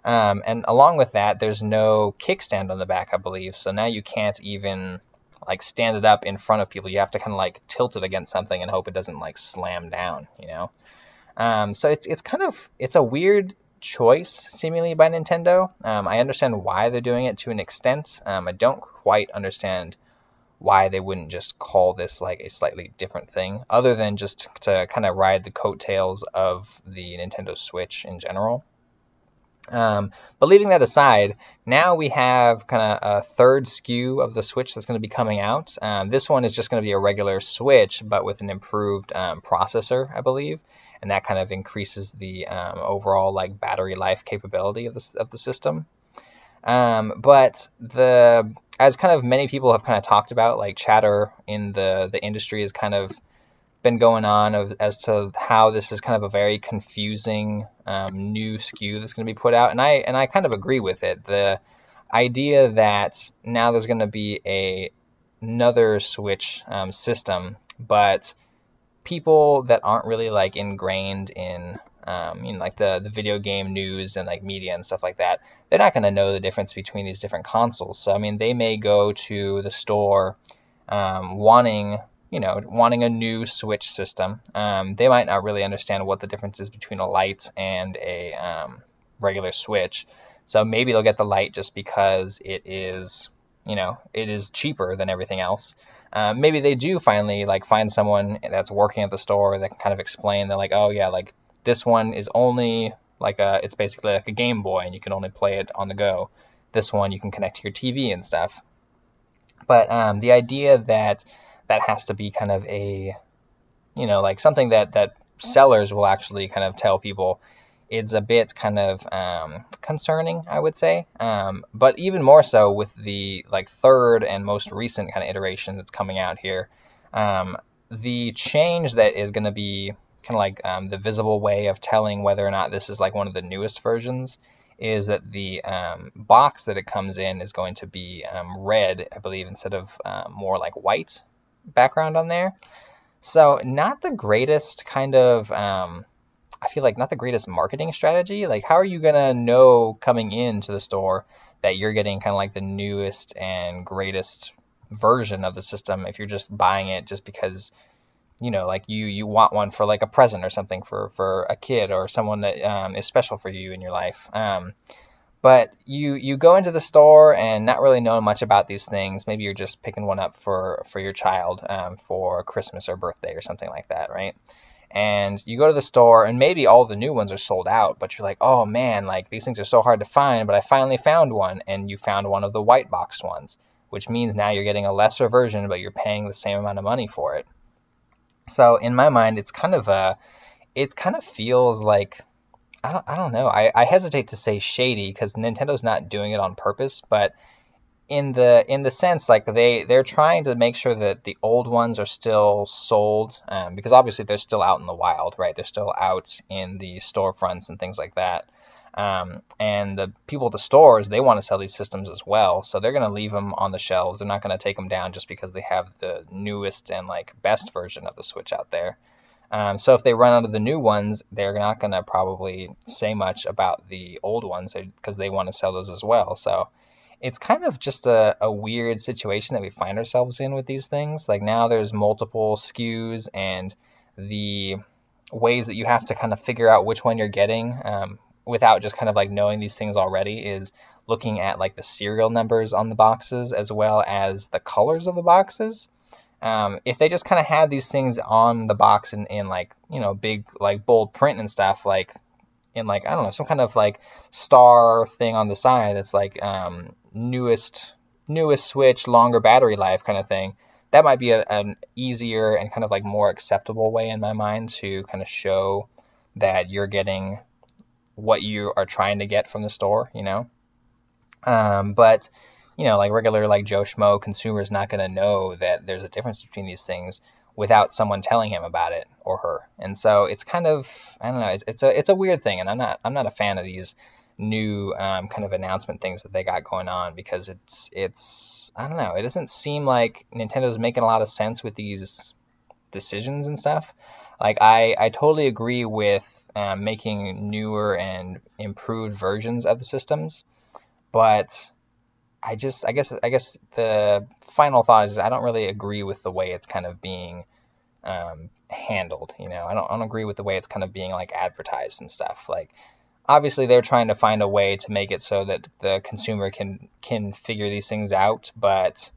Um, and along with that, there's no kickstand on the back, I believe. So now you can't even like stand it up in front of people. You have to kind of like tilt it against something and hope it doesn't like slam down. You know. Um, so it's it's kind of it's a weird choice, seemingly, by Nintendo. Um, I understand why they're doing it to an extent. Um, I don't quite understand why they wouldn't just call this like a slightly different thing, other than just to kind of ride the coattails of the Nintendo Switch in general. Um, but leaving that aside, now we have kind of a third SKU of the Switch that's going to be coming out. Um, this one is just going to be a regular Switch, but with an improved um, processor, I believe and that kind of increases the um, overall like battery life capability of the of the system. Um, but the as kind of many people have kind of talked about, like chatter in the the industry is kind of been going on of, as to how this is kind of a very confusing um, new SKU that's going to be put out, and I and I kind of agree with it. The idea that now there's going to be a another Switch um, system, but people that aren't really like ingrained in um, you know, like the, the video game news and like media and stuff like that, they're not going to know the difference between these different consoles. So I mean, they may go to the store um, wanting you know wanting a new Switch system. Um, they might not really understand what the difference is between a light and a um, regular Switch. So maybe they'll get the light just because it is you know it is cheaper than everything else. Um, maybe they do finally like find someone that's working at the store that can kind of explain. They're like, oh yeah, like this one is only like a, it's basically like a Game Boy, and you can only play it on the go. This one you can connect to your TV and stuff. But um, the idea that that has to be kind of a, you know, like something that that sellers will actually kind of tell people. Is a bit kind of um, concerning, I would say. Um, but even more so with the like third and most recent kind of iteration that's coming out here, um, the change that is going to be kind of like um, the visible way of telling whether or not this is like one of the newest versions is that the um, box that it comes in is going to be um, red, I believe, instead of uh, more like white background on there. So not the greatest kind of um, I feel like not the greatest marketing strategy. Like, how are you gonna know coming into the store that you're getting kind of like the newest and greatest version of the system if you're just buying it just because you know like you you want one for like a present or something for for a kid or someone that um, is special for you in your life um, but you you go into the store and not really knowing much about these things. Maybe you're just picking one up for for your child um, for christmas or birthday or something like that right? And you go to the store and maybe all the new ones are sold out but you're like oh man like these things are so hard to find but i finally found one and you found one of the white box ones which means now you're getting a lesser version but you're paying the same amount of money for it. So in my mind it's kind of a it kind of feels like I don't, I don't know. I, I hesitate to say shady because nintendo's not doing it on purpose but in the in the sense like they they're trying to make sure that the old ones are still sold um, because obviously they're still out in the wild right? They're still out in the storefronts and things like that. Um, and the people at the stores they want to sell these systems as well so they're going to leave them on the shelves. They're not going to take them down just because they have the newest and like best version of the switch out there um, so if they run out of the new ones they're not going to probably say much about the old ones because they want to sell those as well so it's kind of just a, a weird situation that we find ourselves in with these things. Like now there's multiple SKUs and the ways that you have to kind of figure out which one you're getting um, without just kind of like knowing these things already is looking at like the serial numbers on the boxes as well as the colors of the boxes. Um, if they just kind of had these things on the box in, in like you know big like bold print and stuff like in like I don't know some kind of like star thing on the side that's like um, newest newest Switch, longer battery life kind of thing. That might be a, an easier and kind of like more acceptable way in my mind to kind of show that you're getting what you are trying to get from the store, you know. Um, but you know, like regular like Joe Schmo consumer is not going to know that there's a difference between these things without someone telling him about it or her. And so it's kind of I don't know, it's, it's a it's a weird thing, and I'm not I'm not a fan of these new um, kind of announcement things that they got going on because it's it's I don't know. It doesn't seem like Nintendo's making a lot of sense with these decisions and stuff. Like I I totally agree with um, making newer and improved versions of the systems, but I just I guess I guess the final thought is I don't really agree with the way it's kind of being um, handled. You know, I don't I don't agree with the way it's kind of being like advertised and stuff. Like obviously they're trying to find a way to make it so that the consumer can can figure these things out, but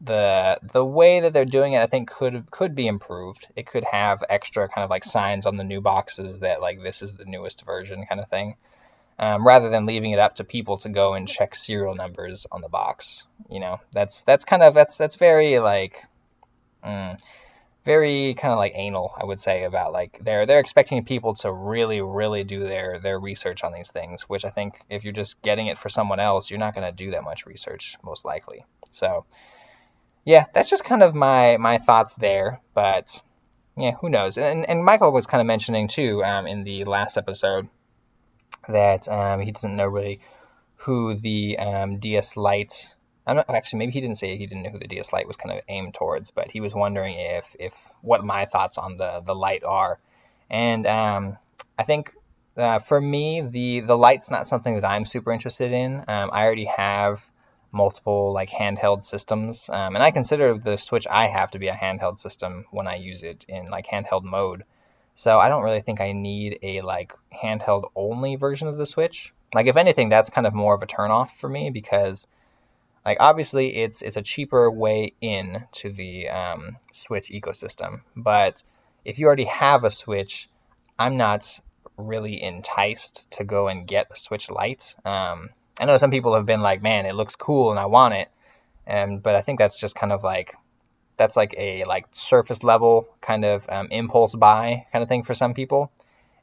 the the way that they're doing it I think could could be improved. It could have extra kind of like signs on the new boxes that like this is the newest version kind of thing. Um, rather than leaving it up to people to go and check serial numbers on the box. You know, that's that's kind of that's that's very like mm, very kind of like anal, I would say, about like they're they're expecting people to really, really do their their research on these things, which I think if you're just getting it for someone else, you're not going to do that much research most likely. So, yeah, that's just kind of my my thoughts there. But yeah, who knows? And and Michael was kind of mentioning too um, in the last episode that um, he doesn't know really who the um, DS Lite. I'm not actually maybe he didn't say he didn't know who the DS Lite was kind of aimed towards, but he was wondering if if what my thoughts on the the Lite are, and um, I think uh, for me the the Lite's not something that I'm super interested in. Um, I already have multiple like handheld systems, um, and I consider the Switch I have to be a handheld system when I use it in like handheld mode. So I don't really think I need a like handheld only version of the Switch. Like if anything, that's kind of more of a turnoff for me because like obviously it's it's a cheaper way in to the um, Switch ecosystem, but if you already have a Switch, I'm not really enticed to go and get a Switch Lite. Um, I know some people have been like, man, it looks cool and I want it, and but I think that's just kind of like that's like a like surface level kind of um, impulse buy kind of thing for some people.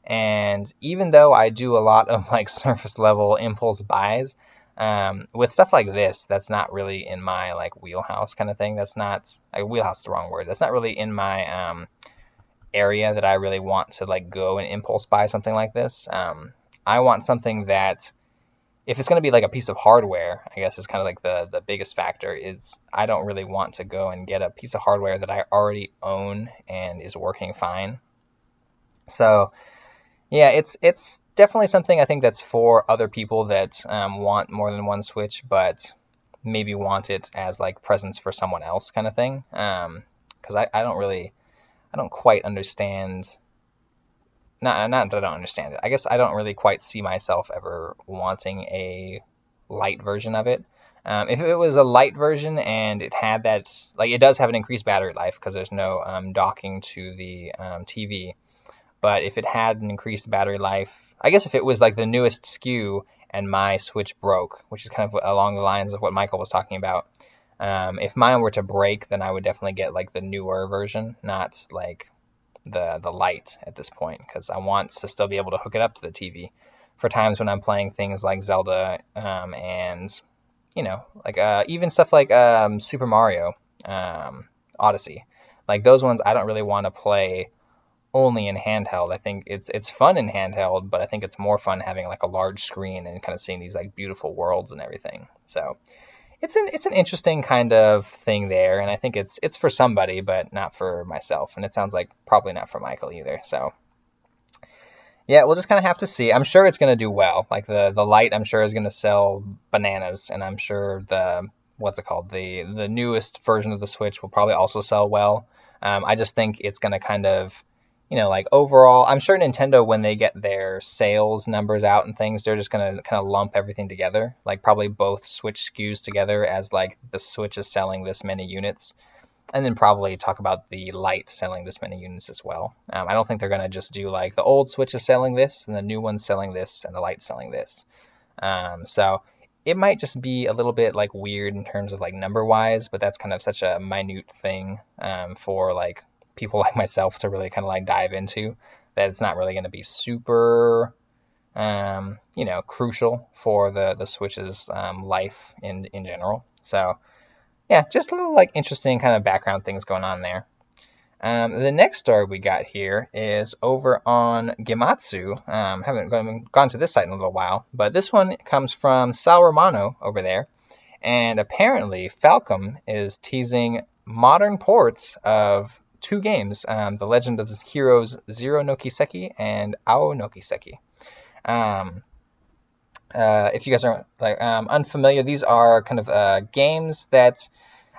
And even though I do a lot of like surface level impulse buys, um, with stuff like this, that's not really in my like wheelhouse kind of thing. That's not like wheelhouse is the wrong word. That's not really in my um, area that I really want to like go and impulse buy something like this. Um, I want something that if it's going to be like a piece of hardware, I guess is kind of like the the biggest factor is I don't really want to go and get a piece of hardware that I already own and is working fine. So yeah, it's it's definitely something I think that's for other people that um, want more than one Switch, but maybe want it as like presents for someone else kind of thing. Because um, I, I don't really, I don't quite understand. Not not that I don't understand it. I guess I don't really quite see myself ever wanting a light version of it. Um, if it was a light version and it had that, like it does have an increased battery life because there's no um, docking to the um, TV but if it had an increased battery life, I guess if it was like the newest SKU and my Switch broke, which is kind of along the lines of what Michael was talking about. Um, if mine were to break, then I would definitely get like the newer version, not like the the light at this point, because I want to still be able to hook it up to the TV for times when I'm playing things like Zelda um, and you know like uh, even stuff like um, Super Mario um, Odyssey. Like those ones, I don't really want to play only in handheld. I think it's it's fun in handheld, but I think it's more fun having like a large screen and kind of seeing these like beautiful worlds and everything. So it's an it's an interesting kind of thing there, and I think it's it's for somebody, but not for myself. And it sounds like probably not for Michael either. So yeah, we'll just kind of have to see. I'm sure it's going to do well. Like the the light, I'm sure is going to sell bananas, and I'm sure the what's it called the the newest version of the Switch will probably also sell well. Um, I just think it's going to kind of you know, like overall, I'm sure Nintendo, when they get their sales numbers out and things, they're just going to kind of lump everything together. Like probably both Switch SKUs together as like the Switch is selling this many units. And then probably talk about the Lite selling this many units as well. Um, I don't think they're going to just do like the old Switch is selling this and the new one's selling this and the Lite selling this. Um, so it might just be a little bit like weird in terms of like number wise, but that's kind of such a minute thing um, for like people like myself to really kind of like dive into that it's not really going to be super um, you know crucial for the the switch's um, life in in general so yeah just a little like interesting kind of background things going on there um, the next story we got here is over on Gematsu. Um, haven't gone, gone to this site in a little while, but this one comes from Sal Romano over there. And apparently, Falcom is teasing modern ports of two games, um, The Legend of the Heroes Zero no Kiseki and Ao no Kiseki. Um, uh, if you guys are like um, unfamiliar, these are kind of uh, games that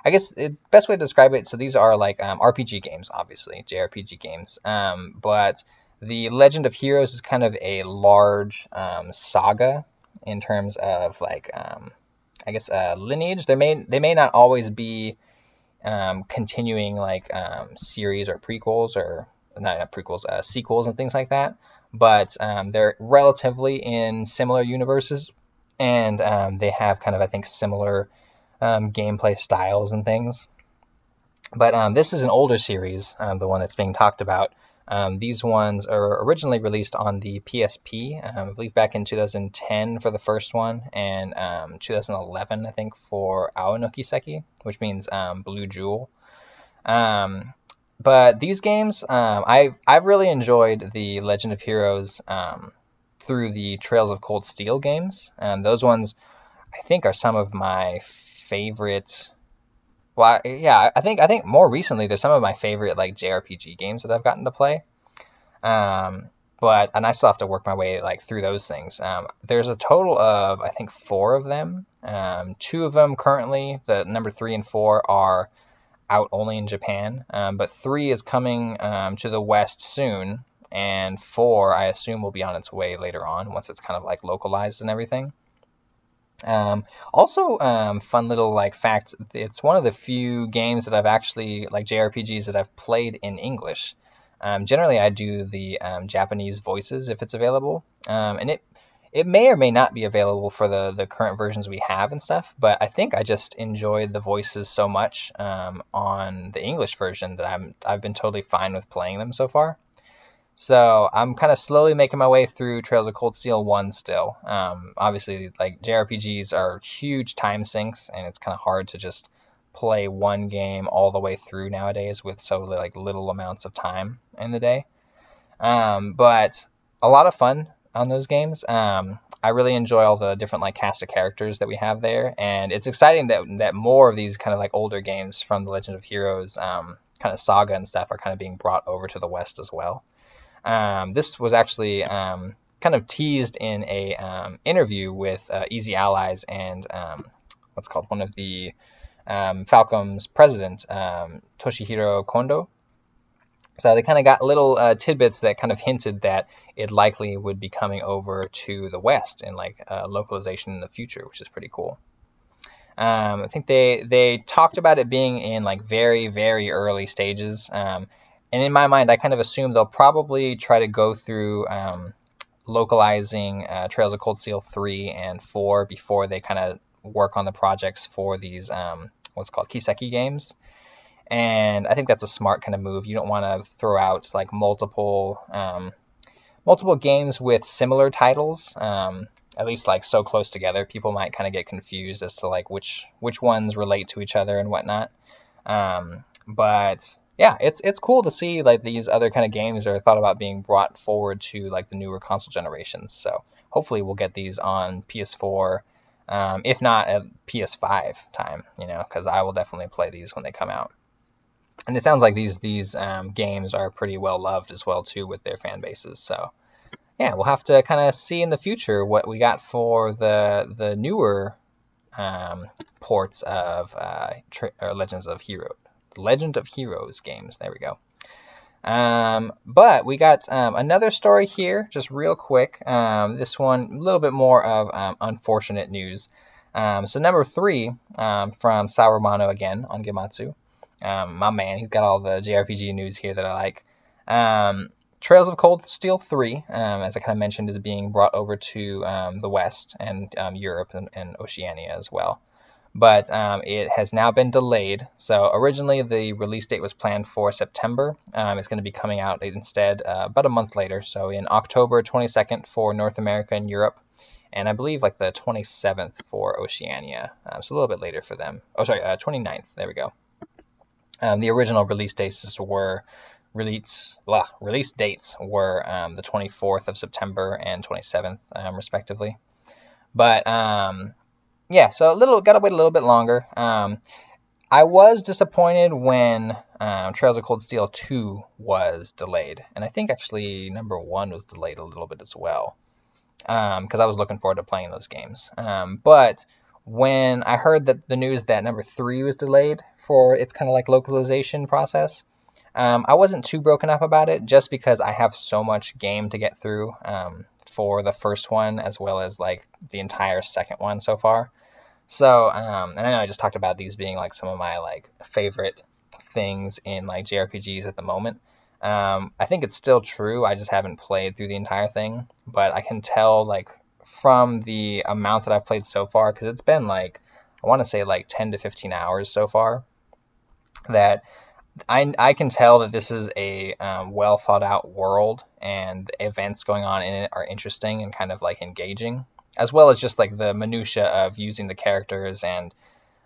I guess the best way to describe it. So these are like um, RPG games, obviously JRPG games. Um, but the Legend of Heroes is kind of a large um, saga in terms of like um, I guess uh, lineage. They may they may not always be um, continuing like um, series or prequels or not, prequels, uh, sequels and things like that. But um, they're relatively in similar universes, and um, they have kind of I think similar um, gameplay styles and things. But um, this is an older series, the one that's being talked about. Um, these ones are originally released on the PSP, um, I believe back in 2010 for the first one, and um, 2011, I think, for Ao Seki, which means um, Blue Jewel. Um, but these games, um, I've, I've really enjoyed the Legend of Heroes through the Trails of Cold Steel games. Those ones, I think, are some of my favorite well, yeah, I think I think more recently there's some of my favorite like JRPG games that I've gotten to play. Um, but and I still have to work my way like through those things. Um, there's a total of I think four of them. Um, two of them currently, the number three and four are out only in Japan, um, but three is coming um, to the West soon, and four I assume will be on its way later on once it's kind of like localized and everything. Um, also, um, fun little like fact: it's one of the few games that I've actually like JRPGs that I've played in English. Um, generally, I do the um, Japanese voices if it's available, um, and it it may or may not be available for the the current versions we have and stuff. But I think I just enjoyed the voices so much um, on the English version that I'm I've been totally fine with playing them so far. So I'm kind of slowly making my way through Trails of Cold Steel 1 still. Um, obviously, like JRPGs are huge time sinks, and it's kind of hard to just play one game all the way through nowadays with so like little amounts of time in the day. Um, but a lot of fun on those games. Um, I really enjoy all the different like cast of characters that we have there, and it's exciting that that more of these kind of like older games from the Legend of Heroes um, kind of saga and stuff are kind of being brought over to the West as well. Um, this was actually um, kind of teased in a um, interview with uh, Easy Allies and um, what's called one of the um, Falcom's president, um, Toshihiro Kondo. So they kind of got little uh, tidbits that kind of hinted that it likely would be coming over to the West in like uh, localization in the future, which is pretty cool. Um, I think they they talked about it being in like very very early stages, um, and in my mind, I kind of assume they'll probably try to go through um, localizing uh, Trails of Cold Steel 3 and 4 before they kind of work on the projects for these um, what's called Kiseki games. And I think that's a smart kind of move. You don't want to throw out like multiple um, multiple games with similar titles, um, at least like so close together. People might kind of get confused as to like which which ones relate to each other and whatnot. Um, but yeah, it's it's cool to see like these other kind of games are thought about being brought forward to like the newer console generations. So hopefully we'll get these on PS4, um, if not at PS5 time, you know, because I will definitely play these when they come out. And it sounds like these these um, games are pretty well loved as well too with their fan bases. So yeah, we'll have to kind of see in the future what we got for the the newer um, ports of uh, Legends of Hero Legend of Heroes games. There we go. Um, but we got um, another story here, just real quick. Um, this one, a little bit more of um, unfortunate news. Um, so number three um, from Sal Romano again on Gematsu. my man, he's got all the JRPG news here that I like. Trails of Cold Steel 3, as I kind of mentioned, is being brought over to the West and Europe and, and Oceania as well but um, it has now been delayed. So originally the release date was planned for September. Um, it's going to be coming out instead uh, about a month later, so in October 22nd for North America and Europe, and I believe like the 27th for Oceania. Um, so a little bit later for them. Oh, sorry, uh, 29th. There we go. Um, the original release dates were release blah, release dates were um, the 24th of September and 27th, um, respectively. But um, yeah, so a little got to wait a little bit longer. Um, I was disappointed when um, Trails of Cold Steel 2 was delayed, and I think actually number one was delayed a little bit as well, because um, I was looking forward to playing those games. Um, but when I heard that the news that number three was delayed for its kind of like localization process, um, I wasn't too broken up about it, just because I have so much game to get through. For the first one as well as like the entire second one so far. So, um, and I know I just talked about these being like some of my like favorite things in like JRPGs at the moment. Um, I think it's still true. I just haven't played through the entire thing, but I can tell like from the amount that I've played so far, because it's been like I want to say like 10 to 15 hours so far, that I, I can tell that this is a um, well thought out world and the events going on in it are interesting and kind of like engaging, as well as just like the minutia of using the characters and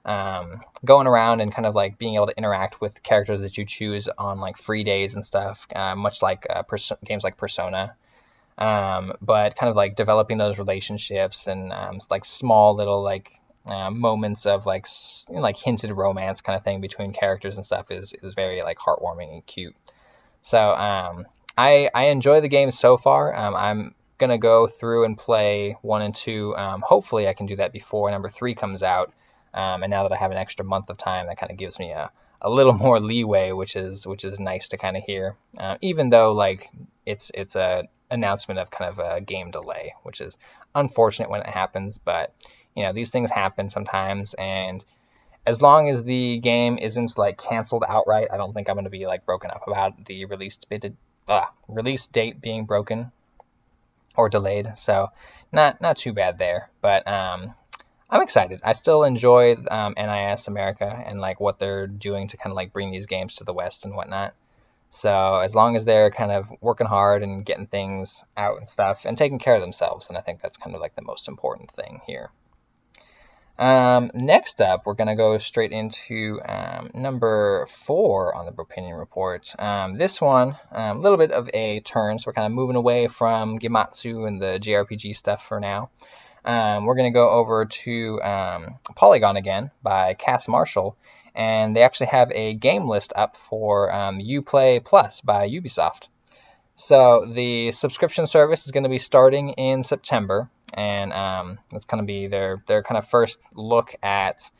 um, going around and kind of like being able to interact with characters that you choose on like free days and stuff, uh, much like uh, pers- games like Persona. Um, but kind of like developing those relationships and um, like small little like uh, moments of like you know, like hinted romance kind of thing between characters and stuff is is very like heartwarming and cute. So um, I I enjoy the game so far. Um, I'm gonna go through and play one and two. Um, hopefully, I can do that before number three comes out. Um, and now that I have an extra month of time, that kind of gives me a, a little more leeway, which is which is nice to kind of hear. Uh, even though like it's it's a announcement of kind of a game delay, which is unfortunate when it happens, but you know these things happen sometimes and as long as the game isn't like canceled outright i don't think i'm going to be like broken up about the release uh, release date being broken or delayed so not not too bad there but um i'm excited. I still enjoy um, nis america and like what they're doing to kind of like bring these games to the west and whatnot. So as long as they're kind of working hard and getting things out and stuff and taking care of themselves then i think that's kind of like the most important thing here um, next up, we're going to go straight into um, number four on the Bropinion Report. Um, this one, um, a little bit of a turn, so we're kind of moving away from Gematsu and the JRPG stuff for now. Um, we're going to go over to um, Polygon again by Cass Marshall, and they actually have a game list up for Uplay Plus by Ubisoft. So the subscription service is going to be starting in September, and um, it's going to be their their kind of first look at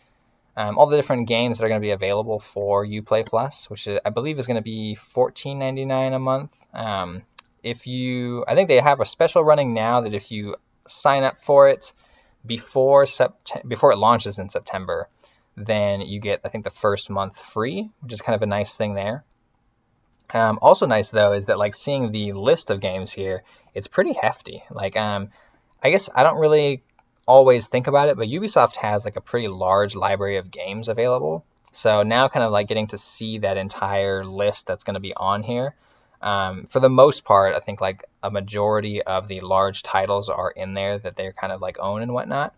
um, all the different games that are going to be available for UPlay Plus, which is, I believe is going to be $14.99 a month. Um, if you, I think they have a special running now that if you sign up for it before Sept- before it launches in September, then you get I think the first month free, which is kind of a nice thing there. Um, also nice though is that like seeing the list of games here, it's pretty hefty. Like um, I guess I don't really always think about it, but Ubisoft has like a pretty large library of games available. So now kind of like getting to see that entire list that's going to be on here. Um, for the most part, I think like a majority of the large titles are in there that they're kind of like own and whatnot.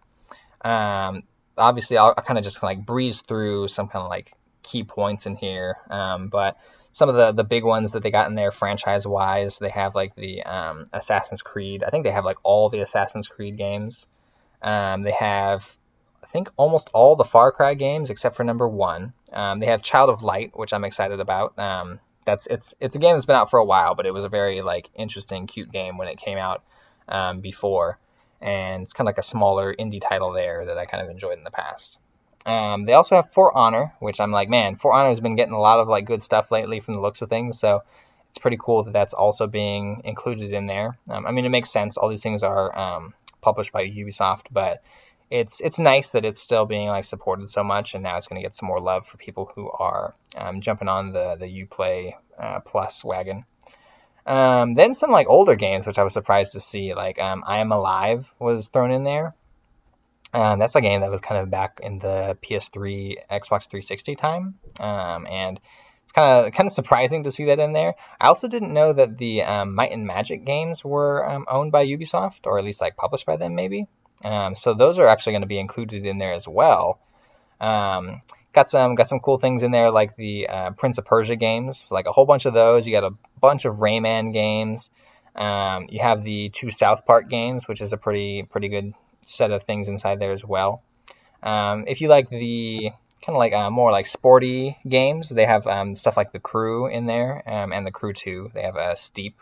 Um, obviously, I'll, I'll kind of just like breeze through some kind of like key points in here. Um, but some of the the big ones that they got in there franchise wise, they have like the um, Assassin's Creed. I think they have like all the Assassin's Creed games. Um, they have I think almost all the Far Cry games except for number one. Um, they have Child of Light, which I'm excited about. Um, that's it's it's a game that's been out for a while, but it was a very like interesting, cute game when it came out um, before, and it's kind of like a smaller indie title there that I kind of enjoyed in the past. Um, they also have For Honor, which I'm like, man, For Honor has been getting a lot of like good stuff lately from the looks of things. So it's pretty cool that that's also being included in there. Um, I mean, it makes sense. All these things are um, published by Ubisoft, but it's it's nice that it's still being like supported so much, and now it's going to get some more love for people who are um, jumping on the the UPlay uh, Plus wagon. Um, then some like older games, which I was surprised to see, like um, I Am Alive was thrown in there. Um, that's a game that was kind of back in the PS3, Xbox 360 time, um, and it's kind of kind of surprising to see that in there. I also didn't know that the um, Might and Magic games were um, owned by Ubisoft, or at least like published by them, maybe. Um, so those are actually going to be included in there as well. Um, got some got some cool things in there like the uh, Prince of Persia games, like a whole bunch of those. You got a bunch of Rayman games. you have the two South Park games, which is a pretty pretty good set of things inside there as well. Um, if you like the kind of like uh, more like sporty games, they have um, stuff like the Crew in there um, and the Crew 2. They have a Steep.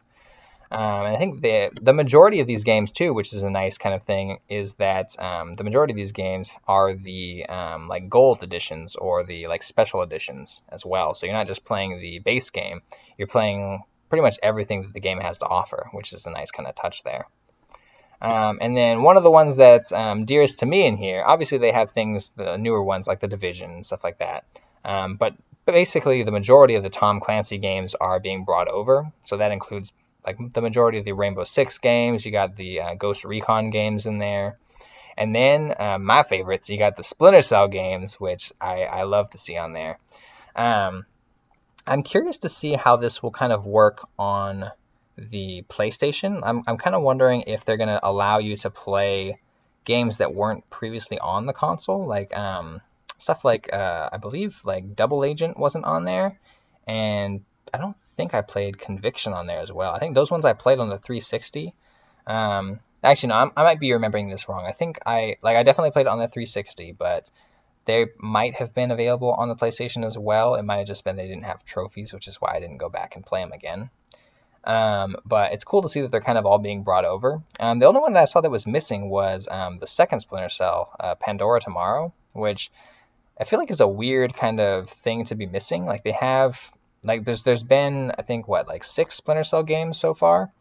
Um, and I think the the majority of these games too, which is a nice kind of thing, is that um, the majority of these games are the like gold editions or the like special editions as well. So you're not just playing the base game; you're playing pretty much everything that the game has to offer, which is a nice kind of touch there. Um, and then one of the ones that's um, dearest to me in here, obviously they have things, the newer ones like the Division and stuff like that. Um, but basically, the majority of the Tom Clancy games are being brought over. So that includes like the majority of the Rainbow Six games. You got the uh, Ghost Recon games in there. And then uh, my favorites, you got the Splinter Cell games, which I, I love to see on there. Um, I'm curious to see how this will kind of work on the PlayStation. I'm, I'm kind of wondering if they're going to allow you to play games that weren't previously on the console, like um, stuff like uh, I believe like Double Agent wasn't on there, and I don't think I played Conviction on there as well. I think those ones I played on the 360. Um, actually, no, I'm, i might be remembering this wrong. I think I like I definitely played it on the 360, but they might have been available on the PlayStation as well. It might have just been they didn't have trophies, which is why I didn't go back and play them again. Um, but it's cool to see that they're kind of all being brought over. Um, the only one that I saw that was missing was um, the second Splinter Cell, uh, Pandora Tomorrow, which I feel like is a weird kind of thing to be missing. Like they have, like there's there's been I think what like six Splinter Cell games so far,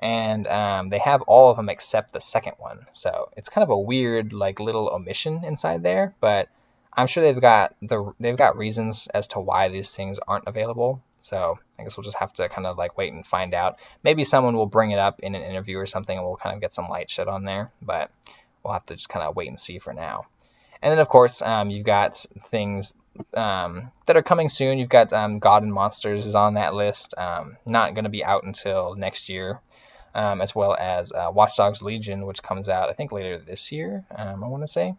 and um, they have all of them except the second one. So it's kind of a weird like little omission inside there, but I'm sure they've got the they've got reasons as to why these things aren't available. So I guess we'll just have to kind of like wait and find out. Maybe someone will bring it up in an interview or something, and we'll kind of get some light shit on there. But we'll have to just kind of wait and see for now. And then of course um, you've got things um, that are coming soon. You've got um, God and Monsters is on that list. Um, not going to be out until next year. Um, as well as uh, Watch Dogs Legion, which comes out I think later this year. Um, I want to say.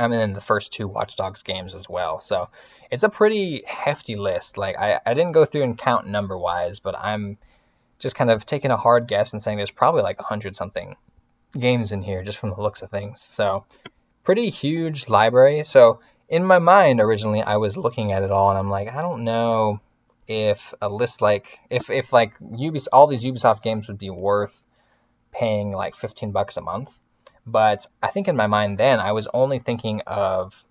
And then the first two Watch Dogs games as well. So it's a pretty hefty list. Like I, I didn't go through and count number wise, but I'm just kind of taking a hard guess and saying there's probably like a hundred something games in here just from the looks of things. So pretty huge library. So in my mind originally I was looking at it all and I'm like, I don't know if a list like if if like Ubisoft all these Ubisoft games would be worth paying like 15 bucks a month. But I think in my mind then I was only thinking of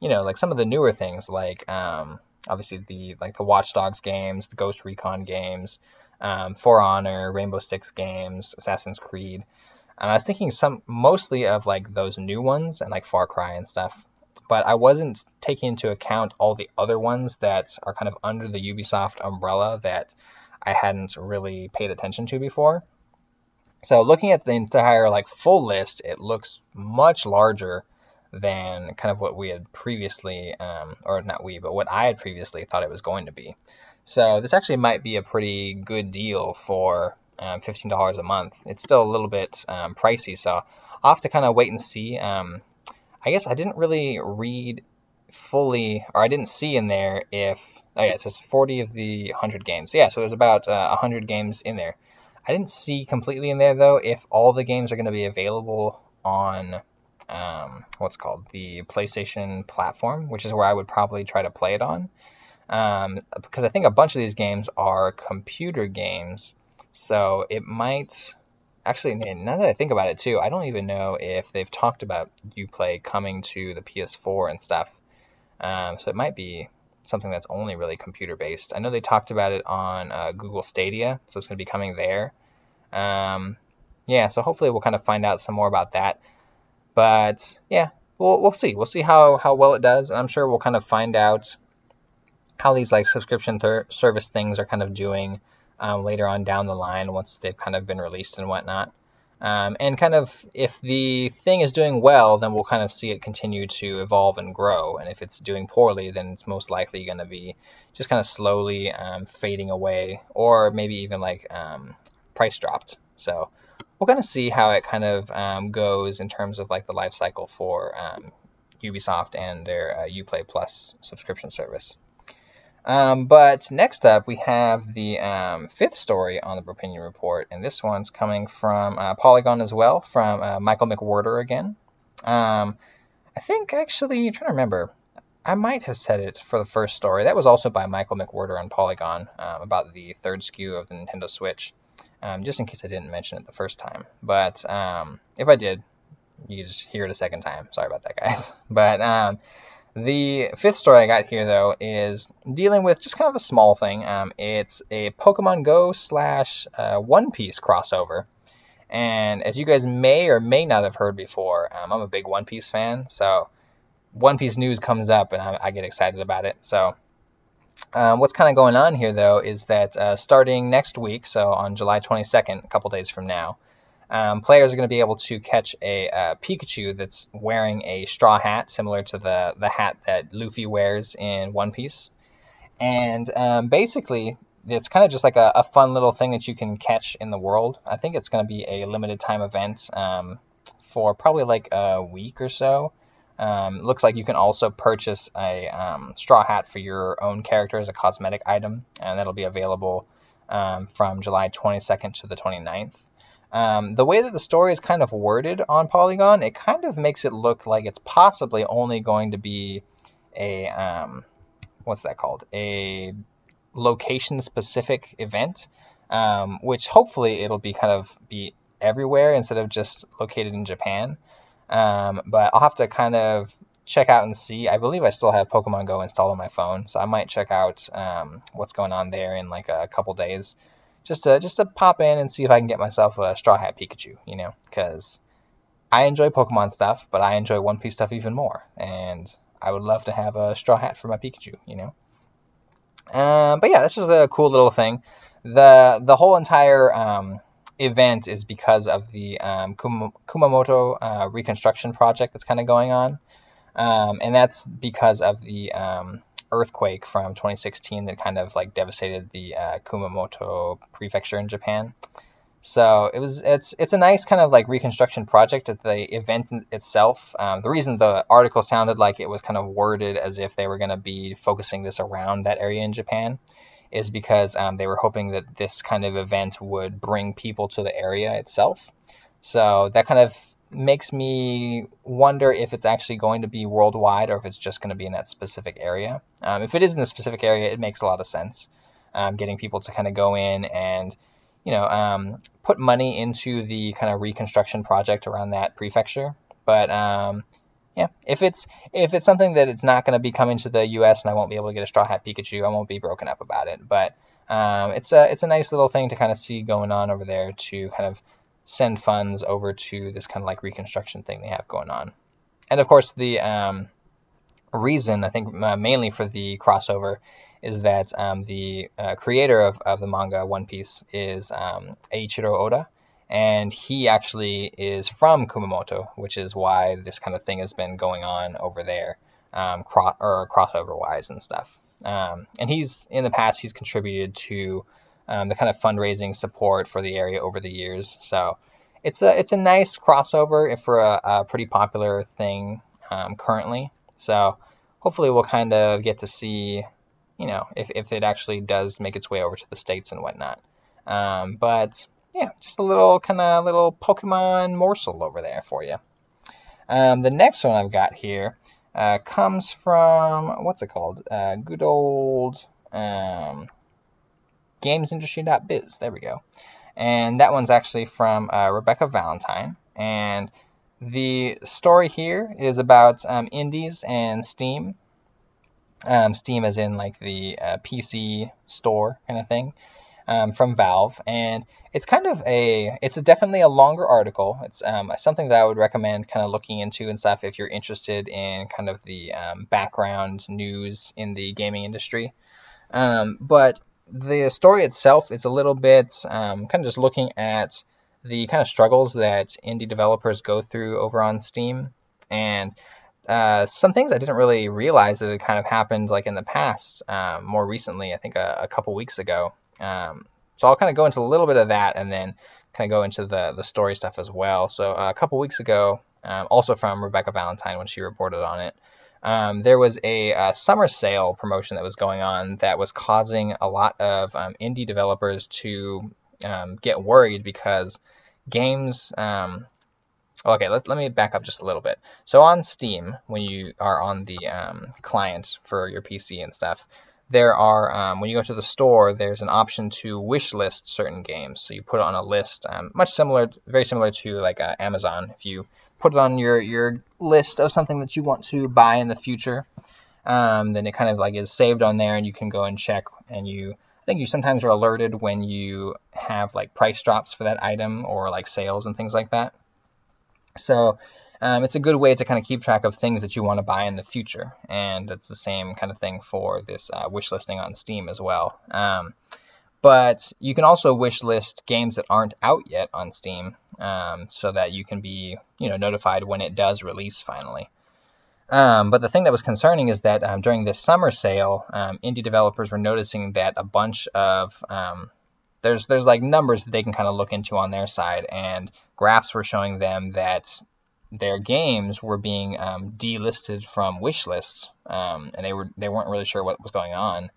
you know, like some of the newer things, like um, obviously the like the Watch Dogs games, the Ghost Recon games, um, For Honor, Rainbow Six games, Assassin's Creed. And I was thinking some mostly of like those new ones and like Far Cry and stuff. but I wasn't taking into account all the other ones that are kind of under the Ubisoft umbrella that I hadn't really paid attention to before. So looking at the entire like full list, it looks much larger than kind of what we had previously, um, or not we, but what I had previously thought it was going to be. So this actually might be a pretty good deal for um, $15 a month. It's still a little bit um, pricey, so I'll have to kind of wait and see. Um, I guess I didn't really read fully, or I didn't see in there if, oh yeah, it says 40 of the 100 games. Yeah, so there's about uh, 100 games in there. I didn't see completely in there though if all the games are going to be available on um, what's called the PlayStation platform, which is where I would probably try to play it on. Um, because I think a bunch of these games are computer games, so it might actually. Now that I think about it too, I don't even know if they've talked about UPlay coming to the PS4 and stuff. Um, so it might be something that's only really computer based. I know they talked about it on uh, Google Stadia, so it's going to be coming there. Um, yeah, so hopefully we'll kind of find out some more about that. But yeah, we'll we'll see. We'll see how how well it does, and I'm sure we'll kind of find out how these like subscription service things are kind of doing um, later on down the line once they've kind of been released and whatnot. Um, and kind of if the thing is doing well, then we'll kind of see it continue to evolve and grow. And if it's doing poorly, then it's most likely going to be just kind of slowly um, fading away, or maybe even like um, price dropped. So we'll kind of see how it kind of um, goes in terms of like the life cycle for um, Ubisoft and their uh, UPlay Plus subscription service. Um, but next up, we have the um, fifth story on the Bropinion Report, and this one's coming from uh, Polygon as well, from uh, Michael McWhertor again. Um, I think actually, I'm trying to remember, I might have said it for the first story. That was also by Michael McWhertor on Polygon um, about the third SKU of the Nintendo Switch, um, just in case I didn't mention it the first time. But um, if I did, you just hear it a second time. Sorry about that, guys. But the fifth story I got here, though, is dealing with just kind of a small thing. Um, it's a Pokemon Go slash uh, One Piece crossover. And as you guys may or may not have heard before, um, I'm a big One Piece fan. So One Piece news comes up and I, I get excited about it. So um, what's kind of going on here, though, is that uh, starting next week, so on July 22nd, a couple days from now, um, players are going to be able to catch a uh, Pikachu that's wearing a straw hat, similar to the, the hat that Luffy wears in One Piece. And um, basically, it's kind of just like a, a, fun little thing that you can catch in the world. I think it's going to be a limited time event um, for probably like a week or so. Um, looks like you can also purchase a um, straw hat for your own character as a cosmetic item, and that'll be available um, from July 22nd to the 29th. Um, the way that the story is kind of worded on Polygon, it kind of makes it look like it's possibly only going to be a um, what's that called? A location specific event, um, which hopefully it'll be kind of be everywhere instead of just located in Japan. Um, but I'll have to kind of check out and see. I believe I still have Pokemon Go installed on my phone, so I might check out um, what's going on there in like a couple days just to just to pop in and see if I can get myself a Straw Hat Pikachu, you know, because I enjoy Pokemon stuff, but I enjoy One Piece stuff even more, and I would love to have a Straw Hat for my Pikachu, you know. Um, but yeah, that's just a cool little thing. the The whole entire um, event is because of the um, Kumamoto uh, reconstruction project that's kind of going on, um, and that's because of the um, earthquake from 2016 that kind of like devastated the uh, Kumamoto prefecture in Japan. So it was it's it's a nice kind of like reconstruction project at the event itself. Um, the reason the article sounded like it was kind of worded as if they were going to be focusing this around that area in Japan is because um, they were hoping that this kind of event would bring people to the area itself. So that kind of makes me wonder if it's actually going to be worldwide or if it's just going to be in that specific area. Um, if it is in the specific area, it makes a lot of sense. Um, getting people to kind of go in and you know um, put money into the kind of reconstruction project around that prefecture. But um, yeah, if it's if it's something that it's not going to be coming to the U.S. and I won't be able to get a Straw Hat Pikachu, I won't be broken up about it. But um, it's a it's a nice little thing to kind of see going on over there to kind of send funds over to this kind of like reconstruction thing they have going on. And of course, the um, reason, I think uh, mainly for the crossover, is that um, the uh, creator of, of the manga One Piece is um, Eiichiro Oda, and he actually is from Kumamoto, which is why this kind of thing has been going on over there, um, cro- or crossover wise and stuff. Um, and he's in the past he's contributed to um, the kind of fundraising support for the area over the years. So it's a it's a nice crossover for a, a pretty popular thing um, currently. So hopefully we'll kind of get to see, you know, if, if it actually does make its way over to the states and whatnot. Um, but yeah, just a little kind of little Pokemon morsel over there for you. Um, the next one I've got here uh, comes from what's it called? Uh, good old um, GamesIndustry.biz. There we go. And that one's actually from uh, Rebecca Valentine. And the story here is about um, indies and Steam. Um, Steam, as in like the uh, PC store kind of thing um, from Valve, and it's kind of a it's a definitely a longer article. It's um, something that I would recommend kind of looking into and stuff if you're interested in kind of the um, background news in the gaming industry. Um, but the story itself is a little bit um, kind of just looking at the kind of struggles that indie developers go through over on Steam, and uh, some things I didn't really realize that had kind of happened like in the past, um, more recently, I think a, a couple weeks ago. Um, so I'll kind of go into a little bit of that and then kind of go into the, the story stuff as well. So uh, a couple weeks ago, um, also from Rebecca Valentine when she reported on it, um, there was a, a, summer sale promotion that was going on that was causing a lot of um, indie developers to um, get worried because games. Um, okay, let, let me back up just a little bit. So on Steam, when you are on the um, client for your PC and stuff, there are um, when you go to the store, there's an option to wish list certain games. So you put it on a list, um, much similar, very similar to like uh, Amazon. If you put it on your your list of something that you want to buy in the future, um, then it kind of like is saved on there, and you can go and check. And you, I think you sometimes are alerted when you have like price drops for that item or like sales and things like that. So um, it's a good way to kind of keep track of things that you want to buy in the future. And it's the same kind of thing for this uh, wish listing on Steam as well. Um, but you can also wish list games that aren't out yet on Steam um, so that you can be you know notified when it does release finally. Um, but the thing that was concerning is that um, during this summer sale, um, indie developers were noticing that a bunch of um, there's there's like numbers that they can kind of look into on their side, and graphs were showing them that their games were being um, delisted from wish lists, um, and they were they weren't really sure what was going on.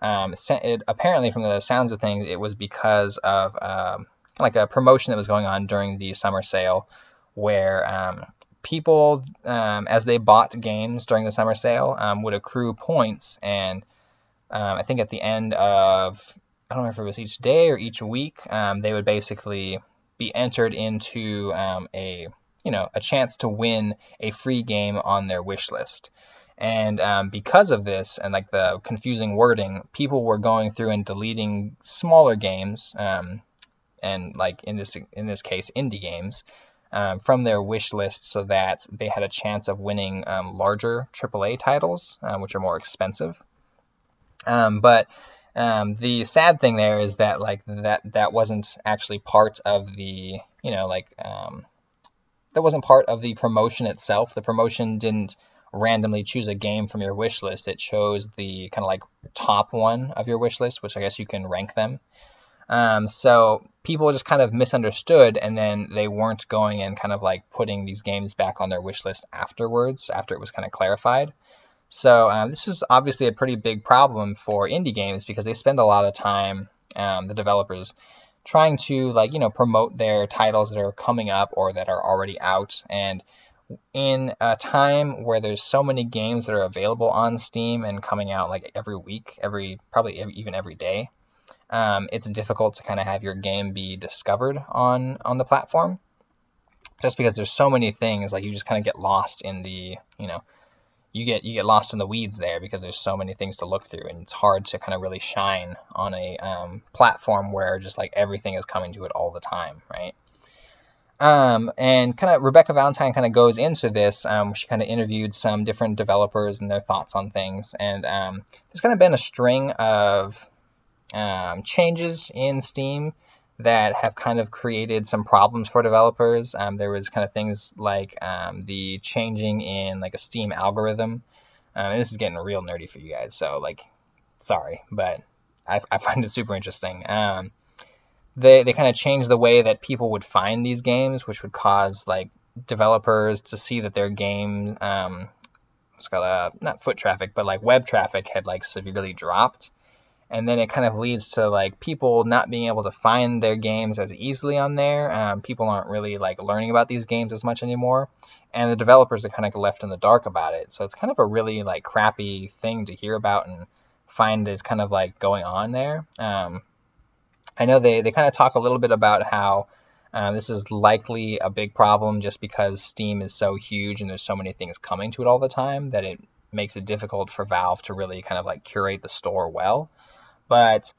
Um, it, apparently, from the sounds of things, it was because of um, like a promotion that was going on during the summer sale, where um, people, um, as they bought games during the summer sale, would accrue points, and I think at the end of I don't know if it was each day or each week, they would basically be entered into a you know, a chance to win a free game on their wish list. And um, because of this and like the confusing wording, people were going through and deleting smaller games, um, and like in this in this case, indie games, um, from their wish list so that they had a chance of winning um, larger AAA titles, uh, which are more expensive. Um, but um, the sad thing there is that like that that wasn't actually part of the you know like that wasn't part of the promotion itself. The promotion didn't randomly choose a game from your wish list. It chose the kind of like top one of your wish list, which I guess you can rank them. Um, so people just kind of misunderstood, and then they weren't going and kind of like putting these games back on their wish list afterwards, after it was kind of clarified. So um, this is obviously a pretty big problem for indie games because they spend a lot of time, um, the developers, trying to like you know promote their titles that are coming up or that are already out and in a time where there's so many games that are available on Steam and coming out like every week, every probably every, even every day, um, it's difficult to kind of have your game be discovered on on the platform, just because there's so many things. Like you just kind of get lost in the you know you get you get lost in the weeds there because there's so many things to look through and it's hard to kind of really shine on a um, platform where just like everything is coming to it all the time right Um, and kind of Rebecca Valentine kind of goes into this. Um, she kind of interviewed some different developers and their thoughts on things. And um, there's kind of been a string of um, changes in Steam that have kind of created some problems for developers. Um, there was kind of things like um, the changing in like a Steam algorithm. This is getting real nerdy for you guys, so like, sorry, but I, I find it super interesting. Um, they they kind of changed the way that people would find these games, which would cause like developers to see that their game, um, what's called uh, not foot traffic, but like web traffic had like severely dropped and then it kind of leads to like people not being able to find their games as easily on there. Um, people aren't really like learning about these games as much anymore, and the developers are kind of left in the dark about it. So it's kind of a really like crappy thing to hear about and find is kind of like going on there. Um, I know they they kind of talk a little bit about how. Uh, this is likely a big problem just because Steam is so huge and there's so many things coming to it all the time that it makes it difficult for Valve to really kind of like curate the store well. But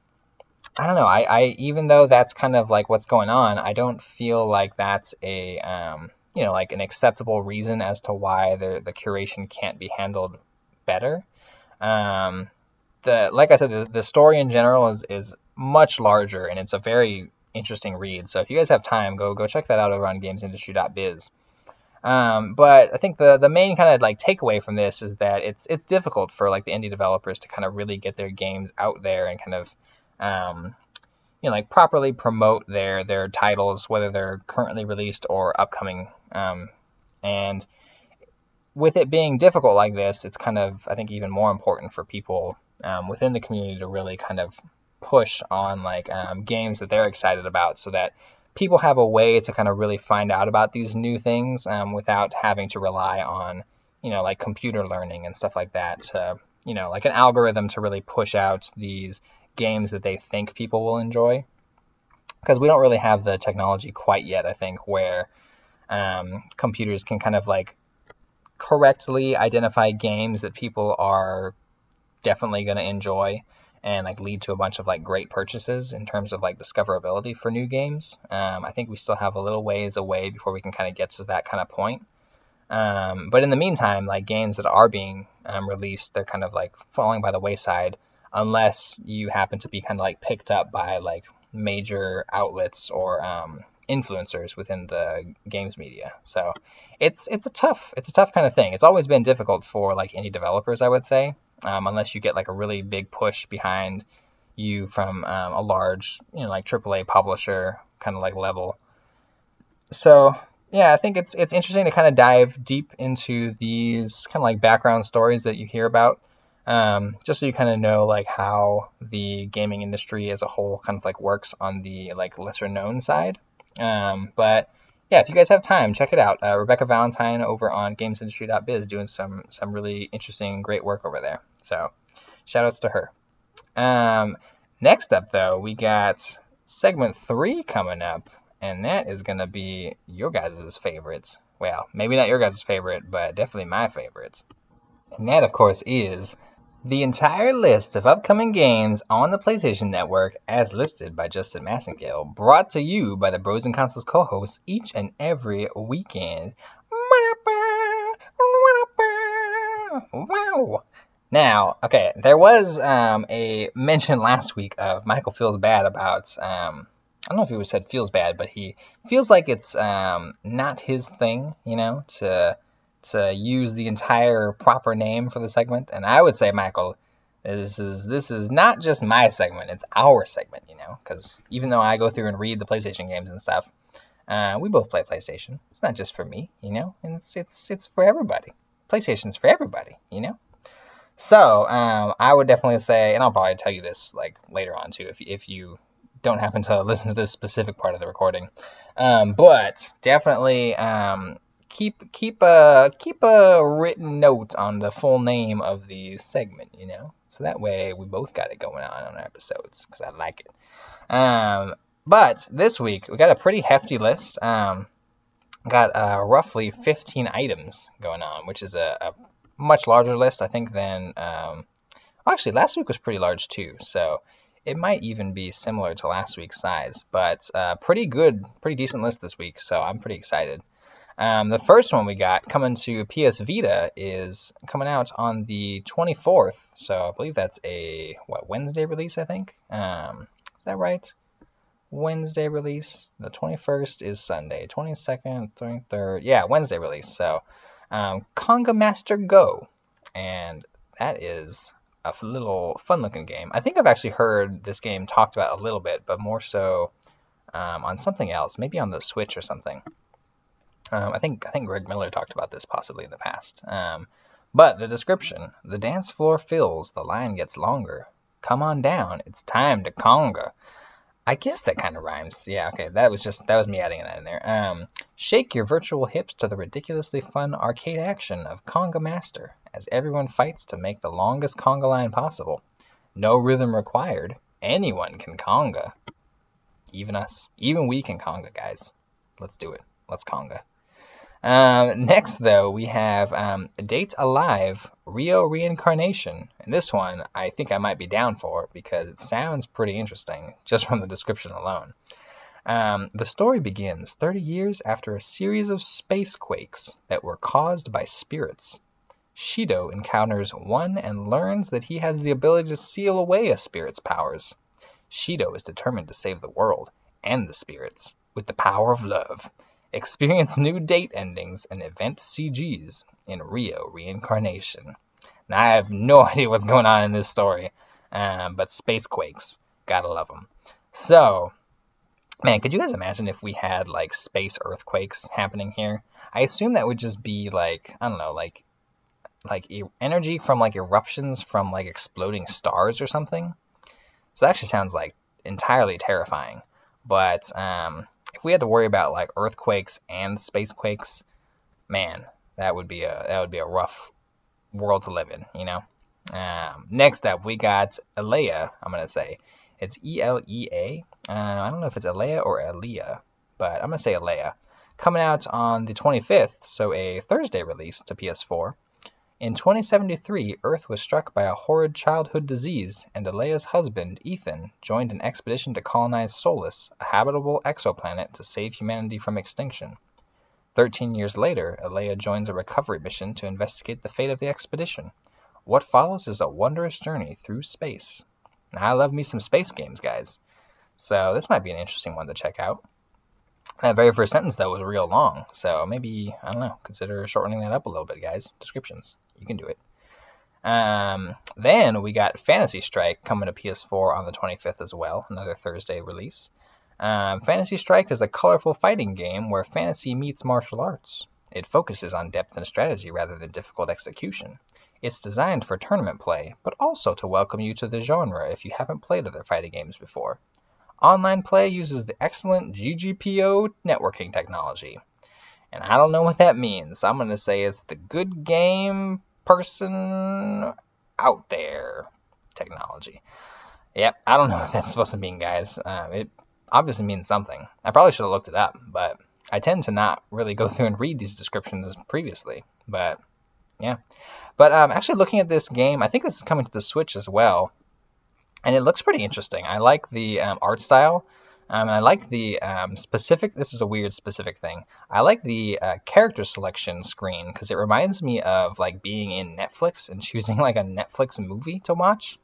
I don't know. I, I even though that's kind of like what's going on, I don't feel like that's a um, you know like an acceptable reason as to why the the curation can't be handled better. Um, the like I said, the, the story in general is is much larger and it's a very interesting read. So if you guys have time, go go check that out over on GamesIndustry.biz. Um, but I think the the main kind of like takeaway from this is that it's it's difficult for like the indie developers to kind of really get their games out there and kind of um, you know like properly promote their their titles whether they're currently released or upcoming. Um, and with it being difficult like this, it's kind of I think even more important for people um, within the community to really kind of push on like um, games that they're excited about so that people have a way to kind of really find out about these new things um, without having to rely on, you know, like computer learning and stuff like that to, you know, like an algorithm to really push out these games that they think people will enjoy. Because we don't really have the technology quite yet, I think, where um, computers can kind of like correctly identify games that people are definitely going to enjoy and like lead to a bunch of like great purchases in terms of like discoverability for new games. Um, I think we still have a little ways away before we can kind of get to that kind of point. Um, but in the meantime, like games that are being um, released, they're kind of like falling by the wayside unless you happen to be kind of like picked up by like major outlets or um, influencers within the games media. So it's it's a tough it's a tough kind of thing. It's always been difficult for like indie developers, I would say um, unless you get like a really big push behind you from um, a large, you know, like AAA publisher kind of like level. So yeah, I think it's it's interesting to kind of dive deep into these kind of like background stories that you hear about, um, just so you kind of know like how the gaming industry as a whole kind of like works on the like lesser known side. Um, but yeah, if you guys have time, check it out. Uh, Rebecca Valentine over on GamesIndustry.biz doing some some really interesting, great work over there. So, shout outs to her. Um, next up, though, we got segment three coming up, and that is to be your guys' favorites. Well, maybe not your guys' favorite, but definitely my favorites. And that, of course, is the entire list of upcoming games on the PlayStation Network as listed by Justin Massengale, brought to you by the Bros and Consoles co-hosts each and every weekend. Wow! Now, okay, there was um, a mention last week of Michael feels bad about. Um, I don't know if he was said feels bad, but he feels like it's um, not his thing, you know, to to use the entire proper name for the segment. And I would say, Michael, this is this is not just my segment; it's our segment, you know. Because even though I go through and read the PlayStation games and stuff, uh, we both play PlayStation. It's not just for me, you know, and it's it's it's for everybody. PlayStation's for everybody, you know. So um, I would definitely say, and I'll probably tell you this like later on too, if if you don't happen to listen to this specific part of the recording, um, but definitely um, keep keep a keep a written note on the full name of the segment, you know, so that way we both got it going on on our episodes because I like it. Um, but this week we got a pretty hefty list. Um, got uh, roughly 15 items going on, which is a, a much larger list, I think, than. Um, actually, last week was pretty large too. So It might even be similar to last week's size, but uh, pretty good, pretty decent list this week, so I'm pretty excited. Um, the first one we got coming to PS Vita is coming out on the 24th, so I believe that's a what Wednesday release, I think. Um, is that right? Wednesday release. The 21st is Sunday. 22nd, 23rd, yeah, Wednesday release. So, um, Conga Master Go, and that is a little fun-looking game. I think I've actually heard this game talked about a little bit, but more so um, on something else, maybe on the Switch or something. Um, I think I think Greg Miller talked about this possibly in the past. Um, but the description: the dance floor fills, the line gets longer. Come on down, it's time to conga. I guess that kind of rhymes. Yeah, okay, that was just that was me adding that in there. Um, shake your virtual hips to the ridiculously fun arcade action of Conga Master as everyone fights to make the longest conga line possible. No rhythm required. Anyone can conga. Even us. Even we can conga, guys. Let's do it. Let's conga. Um, next, though, we have um, Date A Live Rio Reincarnation. And this one I think I might be down for because it sounds pretty interesting just from the description alone. Um, the story begins 30 years after a series of space quakes that were caused by spirits. Shido encounters one and learns that he has the ability to seal away a spirit's powers. Shido is determined to save the world and the spirits with the power of love Experience new date endings and event CGs in Rio Reincarnation. Now, I have no idea what's going on in this story, um, but space quakes, gotta love them. So, man, could you guys imagine if we had like space earthquakes happening here? I assume that would just be like I don't know, like like e- energy from like eruptions from like exploding stars or something. So that actually sounds like entirely terrifying. But um, if we had to worry about like earthquakes and spacequakes, man, that would be a that would be a rough world to live in, you know. Um, next up, we got Elea. I'm gonna say it's E L E A. Uh, I don't know if it's Elea or Elia, but I'm gonna say Elea. Coming out on the 25th, so a Thursday release to PS4. In 2073, Earth was struck by a horrid childhood disease, and Alea's husband, Ethan, joined an expedition to colonize Solus, a habitable exoplanet to save humanity from extinction. Thirteen years later, Alea joins a recovery mission to investigate the fate of the expedition. What follows is a wondrous journey through space. Now, I love me some space games, guys. So this might be an interesting one to check out. That very first sentence, though, was real long. So maybe, I don't know, consider shortening that up a little bit, guys. Descriptions. You can do it. Um, then we got Fantasy Strike coming to PS4 on the 25th as well, another Thursday release. Um, fantasy Strike is a colorful fighting game where fantasy meets martial arts. It focuses on depth and strategy rather than difficult execution. It's designed for tournament play, but also to welcome you to the genre if you haven't played other fighting games before. Online play uses the excellent GGPO networking technology. And I don't know what that means. I'm going to say it's the good game person out there technology. Yep, I don't know what that's supposed to mean, guys. Uh, it obviously means something. I probably should have looked it up, but I tend to not really go through and read these descriptions previously. But yeah. But um, actually, looking at this game, I think this is coming to the Switch as well and it looks pretty interesting. I like the um, art style. Um, and I like the um, specific. This is a weird specific thing. I like the uh, character selection screen because it reminds me of like being in Netflix and choosing like a Netflix movie to watch.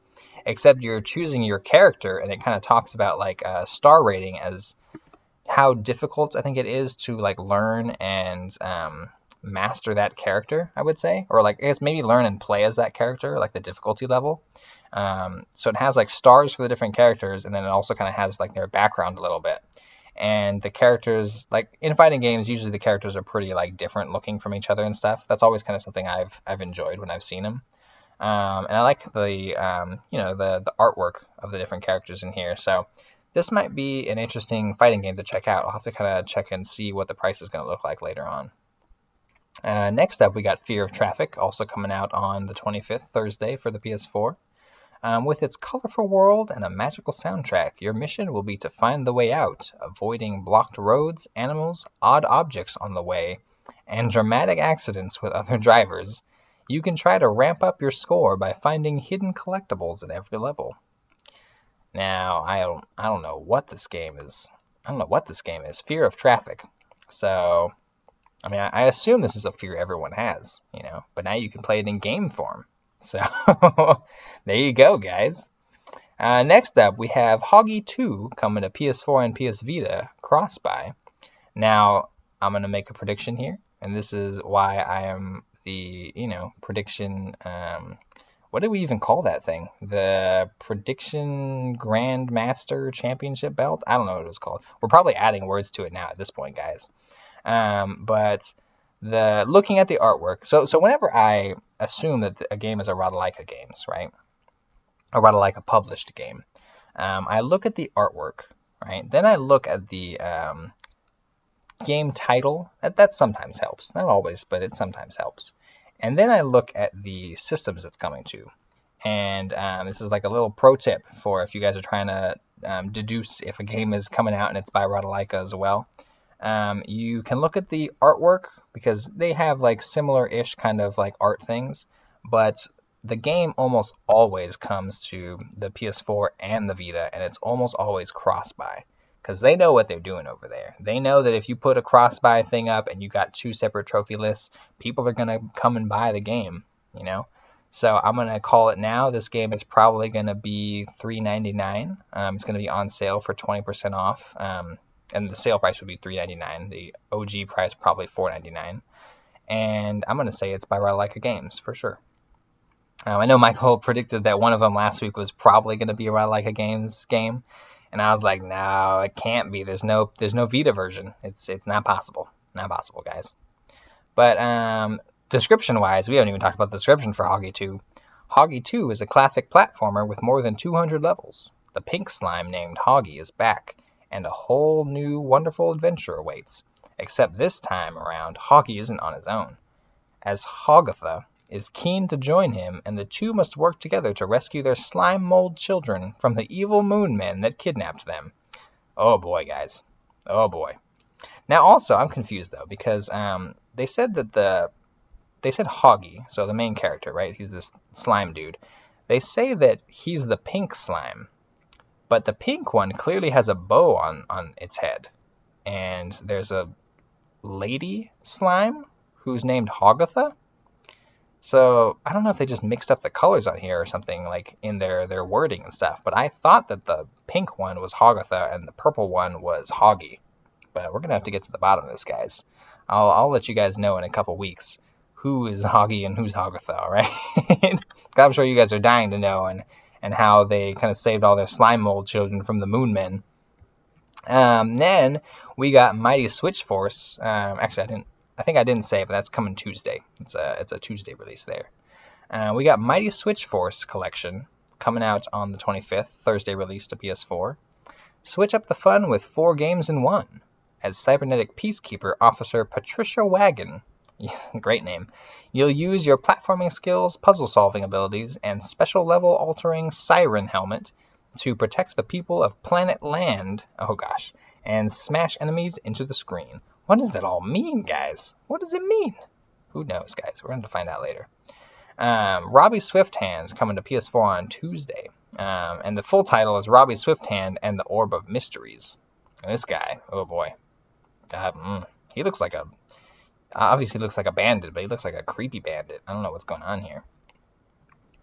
Except you're choosing your character, and it kind of talks about like a star rating as how difficult I think it is to like learn and um, master that character. I would say, or like I guess maybe learn and play as that character, like the difficulty level. Um, so it has like stars for the different characters, and then it also kind of has like their background a little bit. And the characters, like in fighting games, usually the characters are pretty like different looking from each other and stuff. That's always kind of something I've I've enjoyed when I've seen them. Um, and I like the um, you know the the artwork of the different characters in here. So this might be an interesting fighting game to check out. I'll have to kind of check and see what the price is going to look like later on. Uh, next up, we got Fear of Traffic, also coming out on the 25th, Thursday, for the PS4. Um, with its colorful world and a magical soundtrack, your mission will be to find the way out, avoiding blocked roads, animals, odd objects on the way, and dramatic accidents with other drivers. You can try to ramp up your score by finding hidden collectibles at every level. Now, I don't I don't know what this game is. I don't know what this game is. Fear of Traffic. So, I mean, I, I assume this is a fear everyone has, you know. But now you can play it in game form. So, there you go, guys. Uh, next up, we have Hoggy 2 coming to PS4 and PS Vita cross buy. Now, I'm going to make a prediction here, and this is why I am the, you know, prediction. Um, what do we even call that thing? The prediction Grandmaster Championship belt? I don't know what it was called. We're probably adding words to it now at this point, guys. Um, but the looking at the artwork. So so whenever I assume that a game is a Ratalaika games, right? A rather like a published game. Um, I look at the artwork, right? Then I look at the um, game title. That, that sometimes helps. Not always, but it sometimes helps. And then I look at the systems it's coming to. And um, this is like a little pro tip for if you guys are trying to um, deduce if a game is coming out and it's by Ratalaika as well. Um, you can look at the artwork because they have like similar-ish kind of like art things, but the game almost always comes to the PS4 and the Vita, and it's almost always cross buy because they know what they're doing over there. They know that if you put a cross buy thing up and you got two separate trophy lists, people are gonna come and buy the game, you know. So I'm gonna call it now. This game is probably gonna be $3.99. Um, it's gonna be on sale for 20% off, um, and the sale price would be $3.99. The OG price probably $4.99. And I'm gonna say it's by Ratalaika Games for sure. Um, I know Michael predicted that one of them last week was probably to be a Ratalaika Games game, and I was like, no, it can't be. There's no there's no Vita version. It's it's not possible. Not possible, guys. But um, description wise, we haven't even talked about the description for Hoggy 2. Hoggy 2 is a classic platformer with more than 200 levels. The pink slime named Hoggy is back, and a whole new wonderful adventure awaits. Except this time around, Hoggy isn't on his own. As Hogatha, is keen to join him, and the two must work together to rescue their slime mold children from the evil moon men that kidnapped them. Oh boy, guys. Oh boy. Now, also, I'm confused though because um, they said that the they said Hoggy, so the main character, right? He's this slime dude. They say that he's the pink slime, but the pink one clearly has a bow on on its head, and there's a lady slime who's named Hogatha. So I don't know if they just mixed up the colors on here or something like in their their wording and stuff. But I thought that the pink one was Hogatha and the purple one was Hoggy. But we're gonna have to get to the bottom of this, guys. I'll I'll let you guys know in a couple weeks who is Hoggy and who's Hogatha. All right? I'm sure you guys are dying to know and and how they kind of saved all their slime mold children from the Moon Men. Um, then we got Mighty Switch Force. Um, actually, I didn't I think I didn't say, but that's coming Tuesday. It's a it's a Tuesday release there. Uh, we got Mighty Switch Force collection coming out on the 25th, Thursday release to PS4. Switch up the fun with four games in one as cybernetic peacekeeper officer Patricia Wagon. Great name. You'll use your platforming skills, puzzle solving abilities, and special level altering siren helmet to protect the people of planet Land. Oh gosh. And smash enemies into the screen. What does that all mean, guys? What does it mean? Who knows, guys? We're going to find out later. Um, Robbie Swifthand coming to PS4 on Tuesday. Um, and the full title is Robbie Swifthand and the Orb of Mysteries. And this guy, oh boy. God, mm, he looks like a. Obviously, looks like a bandit, but he looks like a creepy bandit. I don't know what's going on here.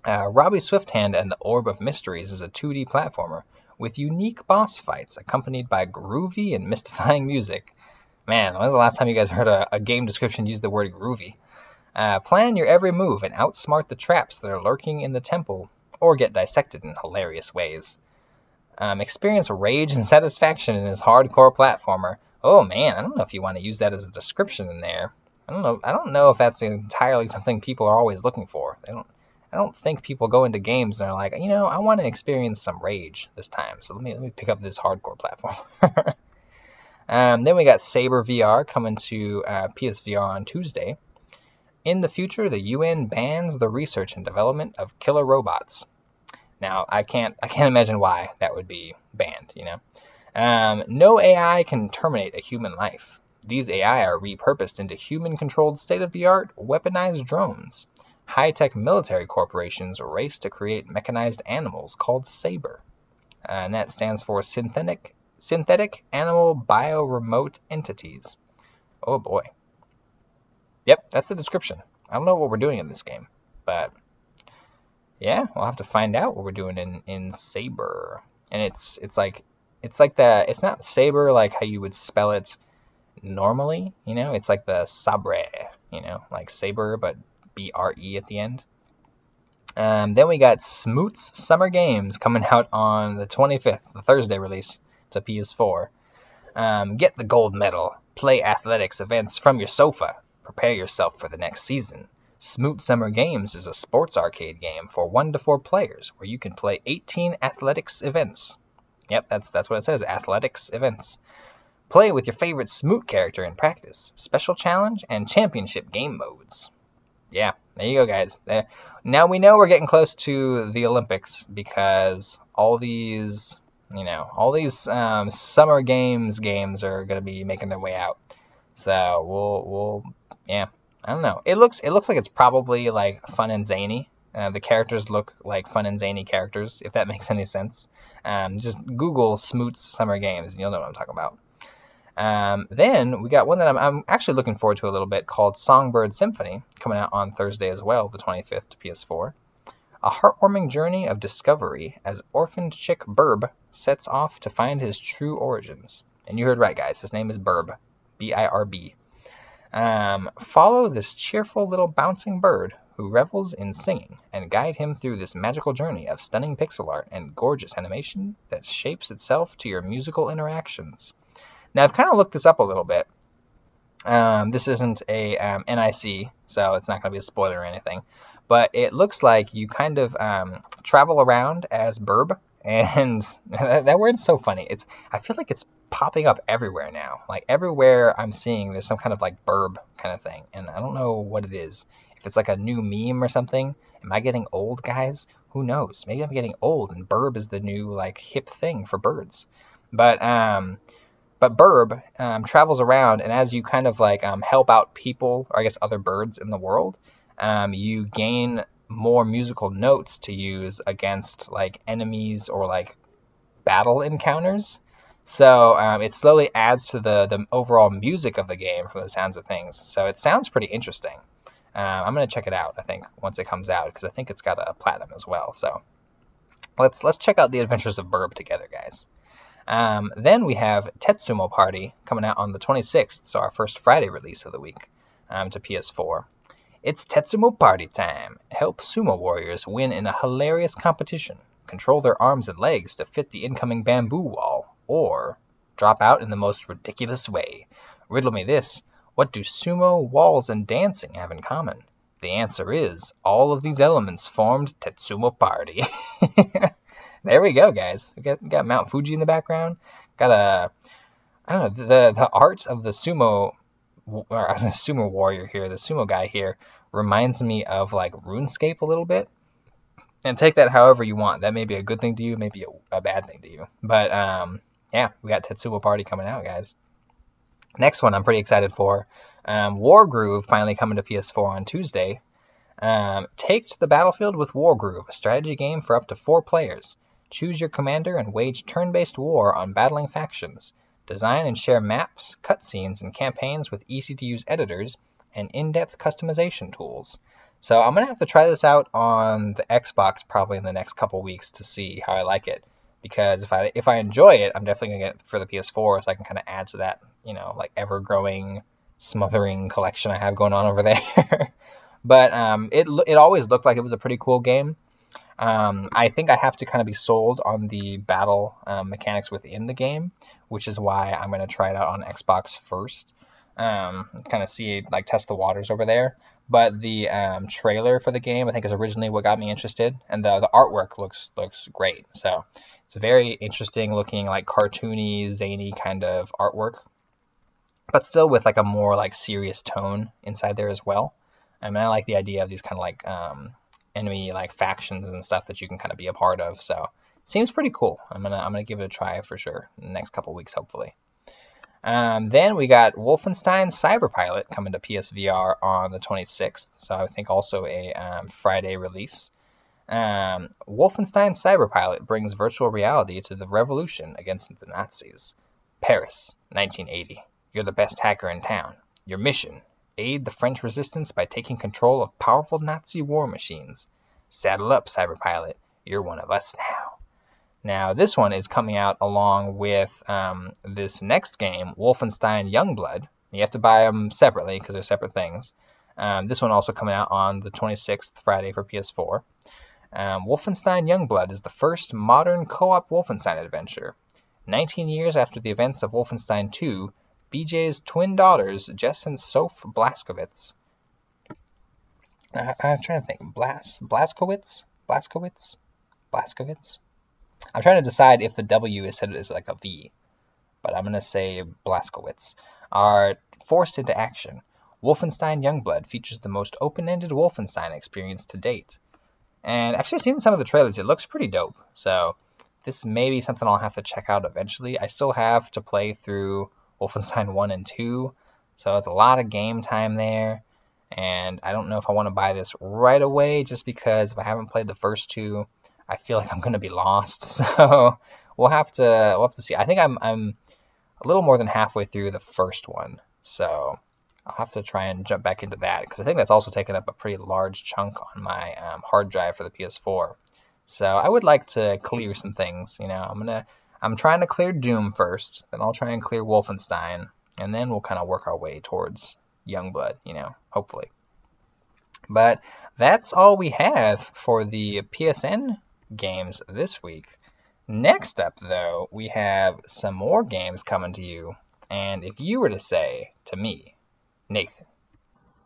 Uh, Robbie Swifthand and the Orb of Mysteries is a 2D platformer with unique boss fights accompanied by groovy and mystifying music Man, when was the last time you guys heard a, a game description use the word groovy? Uh, plan your every move and outsmart the traps that are lurking in the temple, or get dissected in hilarious ways. Um, experience rage and satisfaction in this hardcore platformer. Oh man, I don't know if you want to use that as a description in there. I don't know. I don't know if that's entirely something people are always looking for. They don't. I don't think people go into games and are like, you know, I want to experience some rage this time. So let me let me pick up this hardcore platform. Um, then we got Saber VR coming to uh, PSVR on Tuesday. In the future, the UN bans the research and development of killer robots. Now, I can't I can't imagine why that would be banned. You know, um, no AI can terminate a human life. These AI are repurposed into human-controlled state-of-the-art weaponized drones. High-tech military corporations race to create mechanized animals called Saber. uh, and that stands for synthetic synthetic animal bioremote entities. Oh boy. Yep, that's the description. I don't know what we're doing in this game, but yeah, we'll have to find out what we're doing in in Saber. And it's it's like it's like the it's not Saber like how you would spell it normally, you know? It's like the Sabre, you know, like Saber but B R E at the end. Um, then we got Smoots Summer Games coming out on the 25th, the Thursday release to PS4. Um, get the gold medal, play athletics events from your sofa, prepare yourself for the next season. Smoot Summer Games is a sports arcade game for 1 to 4 players where you can play 18 athletics events. Yep, that's that's what it says, athletics events. Play with your favorite Smoot character in practice, special challenge, and championship game modes. Yeah, there you go, guys. There. Now we know we're getting close to the Olympics because all these, you know, all these um, summer games games are going to be making their way out. So we'll we'll yeah, I don't know. It looks it looks like it's probably like fun and zany. Uh, the characters look like fun and zany characters, if that makes any sense. Um, just Google Smoots Summer Games, and you'll know what I'm talking about. Um, then we got one that I'm, I'm, actually looking forward to a little bit called Songbird Symphony, coming out on Thursday as well, the 25th to PS4. A heartwarming journey of discovery as orphaned chick Birb sets off to find his true origins. And you heard right, guys. His name is Birb, B-I-R-B. Um, follow this cheerful little bouncing bird who revels in singing and guide him through this magical journey of stunning pixel art and gorgeous animation that shapes itself to your musical interactions. Now, I've kind of looked this up a little bit. Um, this isn't a um, NIC, so it's not going to be a spoiler or anything. But it looks like you kind of um, travel around as Birb, and that, that word's so funny. It's I feel like it's popping up everywhere now. Like everywhere I'm seeing, there's some kind of like Birb kind of thing, and I don't know what it is. If it's like a new meme or something. Am I getting old, guys? Who knows? Maybe I'm getting old, and Birb is the new like hip thing for birds. But um, but Birb um, travels around, and as you kind of like um, help out people, or I guess other birds in the world, um, you gain more musical notes to use against like enemies or like battle encounters. So um, it slowly adds to the the overall music of the game from the sounds of things. So it sounds pretty interesting. Uh, I'm gonna check it out. I think once it comes out because I think it's got a platinum as well. So let's let's check out the Adventures of Birb together, guys. Um, then we have Tetsumo Party coming out on the 26th, so our first Friday release of the week um, to PS4. It's Tetsumo Party time. Help sumo warriors win in a hilarious competition. Control their arms and legs to fit the incoming bamboo wall, or drop out in the most ridiculous way. Riddle me this what do sumo, walls, and dancing have in common? The answer is all of these elements formed Tetsumo Party. there we go, guys. We got, got Mount Fuji in the background. Got a, I don't know, the the art of the sumo, or the sumo warrior here, the sumo guy here, reminds me of like RuneScape a little bit. And take that however you want. That may be a good thing to you, maybe a, a bad thing to you. But um, yeah, we got Tetsumo Party coming out, guys. Next one I'm pretty excited for. Um, Wargroove finally coming to PS4 on Tuesday. Um, take to the battlefield with Wargroove, a strategy game for up to four players. Choose your commander and wage turn based war on battling factions. Design and share maps, cutscenes, and campaigns with easy to use editors and in depth customization tools. So I'm going to have to try this out on the Xbox probably in the next couple weeks to see how I like it. Because if I if I enjoy it, I'm definitely gonna get it for the PS4 so I can kind of add to that, you know, like ever growing smothering collection I have going on over there. but um, it it always looked like it was a pretty cool game. Um, I think I have to kind of be sold on the battle um, mechanics within the game, which is why I'm to try it out on Xbox first. Um, kind of see, like, test the waters over there. But the um, trailer for the game, I think, is originally what got me interested, and the the artwork looks looks great. So it's a very interesting looking, like cartoony, zany kind of artwork, but still with like a more like serious tone inside there as well. I mean, I like the idea of these kind of like um, enemy like factions and stuff that you can kind of be a part of. So seems pretty cool. I'm gonna I'm gonna give it a try for sure in the next couple weeks, hopefully. Um, then we got Wolfenstein Cyberpilot coming to PSVR on the 26th. So I think also a um, Friday release. Um, Wolfenstein Cyberpilot brings virtual reality to the revolution against the Nazis. Paris, 1980. You're the best hacker in town. Your mission aid the French resistance by taking control of powerful Nazi war machines. Saddle up, Cyberpilot. You're one of us now. Now, this one is coming out along with um, this next game, Wolfenstein Youngblood. You have to buy them separately because they're separate things. Um, this one also coming out on the 26th, Friday for PS4. Um, Wolfenstein Youngblood is the first modern co-op Wolfenstein adventure. 19 years after the events of Wolfenstein 2, BJ's twin daughters, Jess and Soph am trying to think. Blas Blazkowicz? Blazkowicz? Blazkowicz? I'm trying to decide if the W is said as like a V, but I'm going to say Blazkowicz. Are forced into action. Wolfenstein Youngblood features the most open-ended Wolfenstein experience to date. And actually, seen some of the trailers, it looks pretty dope. So this may be something I'll have to check out eventually. I still have to play through Wolfenstein 1 and 2, so it's a lot of game time there. And I don't know if I want to buy this right away just because if I haven't played the first two, I feel like I'm going to be lost. So we'll have to we'll have to see. I think I'm I'm a little more than halfway through the first one. So I'll have to try and jump back into that because I think that's also taken up a pretty large chunk on my um, hard drive for the PS4. So I would like to clear some things. You know, I'm gonna I'm trying to clear Doom first, then I'll try and clear Wolfenstein, and then we'll kind of work our way towards Youngblood. You know, hopefully. But that's all we have for the PSN games this week. Next up, though, we have some more games coming to you. And if you were to say to me, Nathan,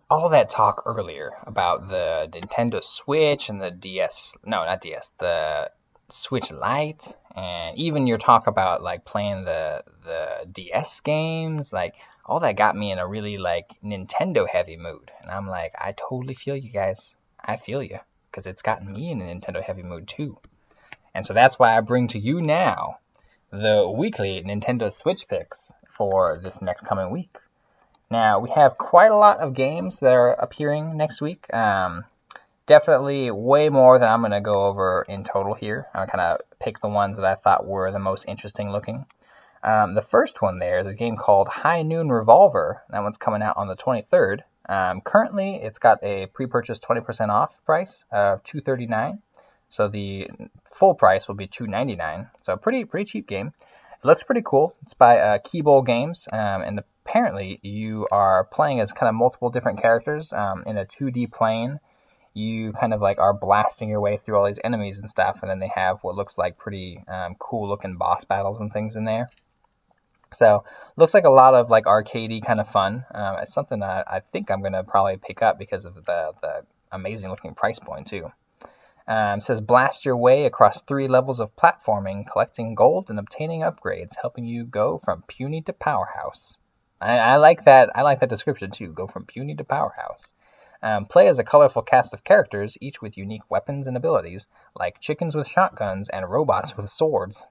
all that talk earlier about the Nintendo Switch and the DS, no, not DS, the Switch Lite, and even your talk about like playing the the DS games, like all that got me in a really like Nintendo heavy mood. And I'm like, I totally feel you guys. I feel you because it's gotten me in a Nintendo heavy mood too. And so that's why I bring to you now the weekly Nintendo Switch picks for this next coming week. Now, we have quite a lot of games that are appearing next week. Um, definitely way more than I'm going to go over in total here. I'm kind of pick the ones that I thought were the most interesting looking. Um, the first one there is a game called High Noon Revolver. That one's coming out on the 23rd. Um, currently, it's got a pre-purchase 20% off price of 239. So the full price will be 299. So pretty pretty cheap game. It looks pretty cool. It's by uh, Games, um, and apparently you are playing as kind of multiple different characters um, in a 2D plane. You kind of like are blasting your way through all these enemies and stuff, and then they have what looks like pretty um, cool looking boss battles and things in there. So looks like a lot of like arcadey kind of fun. Um, it's something that I think I'm gonna probably pick up because of the the amazing looking price point too. Um, says blast your way across three levels of platforming, collecting gold and obtaining upgrades, helping you go from puny to powerhouse. I, I like that. I like that description too. Go from puny to powerhouse. Um, play as a colorful cast of characters, each with unique weapons and abilities, like chickens with shotguns and robots with swords.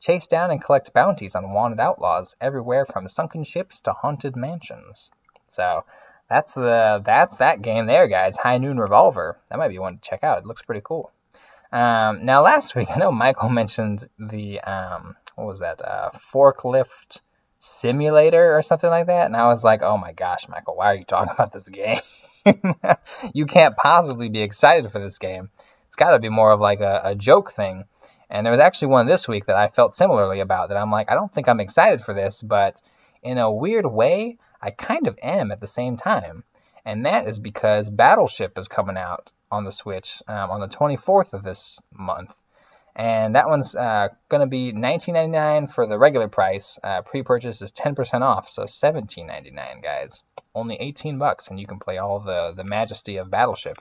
Chase down and collect bounties on wanted outlaws, everywhere from sunken ships to haunted mansions. So that's the that's that game there, guys. High Noon Revolver. That might be one to check out. It looks pretty cool. Um, now, last week I know Michael mentioned the um, what was that uh, forklift simulator or something like that, and I was like, oh my gosh, Michael, why are you talking about this game? you can't possibly be excited for this game. It's got to be more of like a, a joke thing. And there was actually one this week that I felt similarly about that I'm like, I don't think I'm excited for this, but in a weird way, I kind of am at the same time. And that is because Battleship is coming out on the Switch um, on the 24th of this month. And that one's uh, going to be $19.99 for the regular price. Uh, pre-purchase is 10% off, so $17.99, guys. Only 18 bucks, and you can play all the the majesty of Battleship.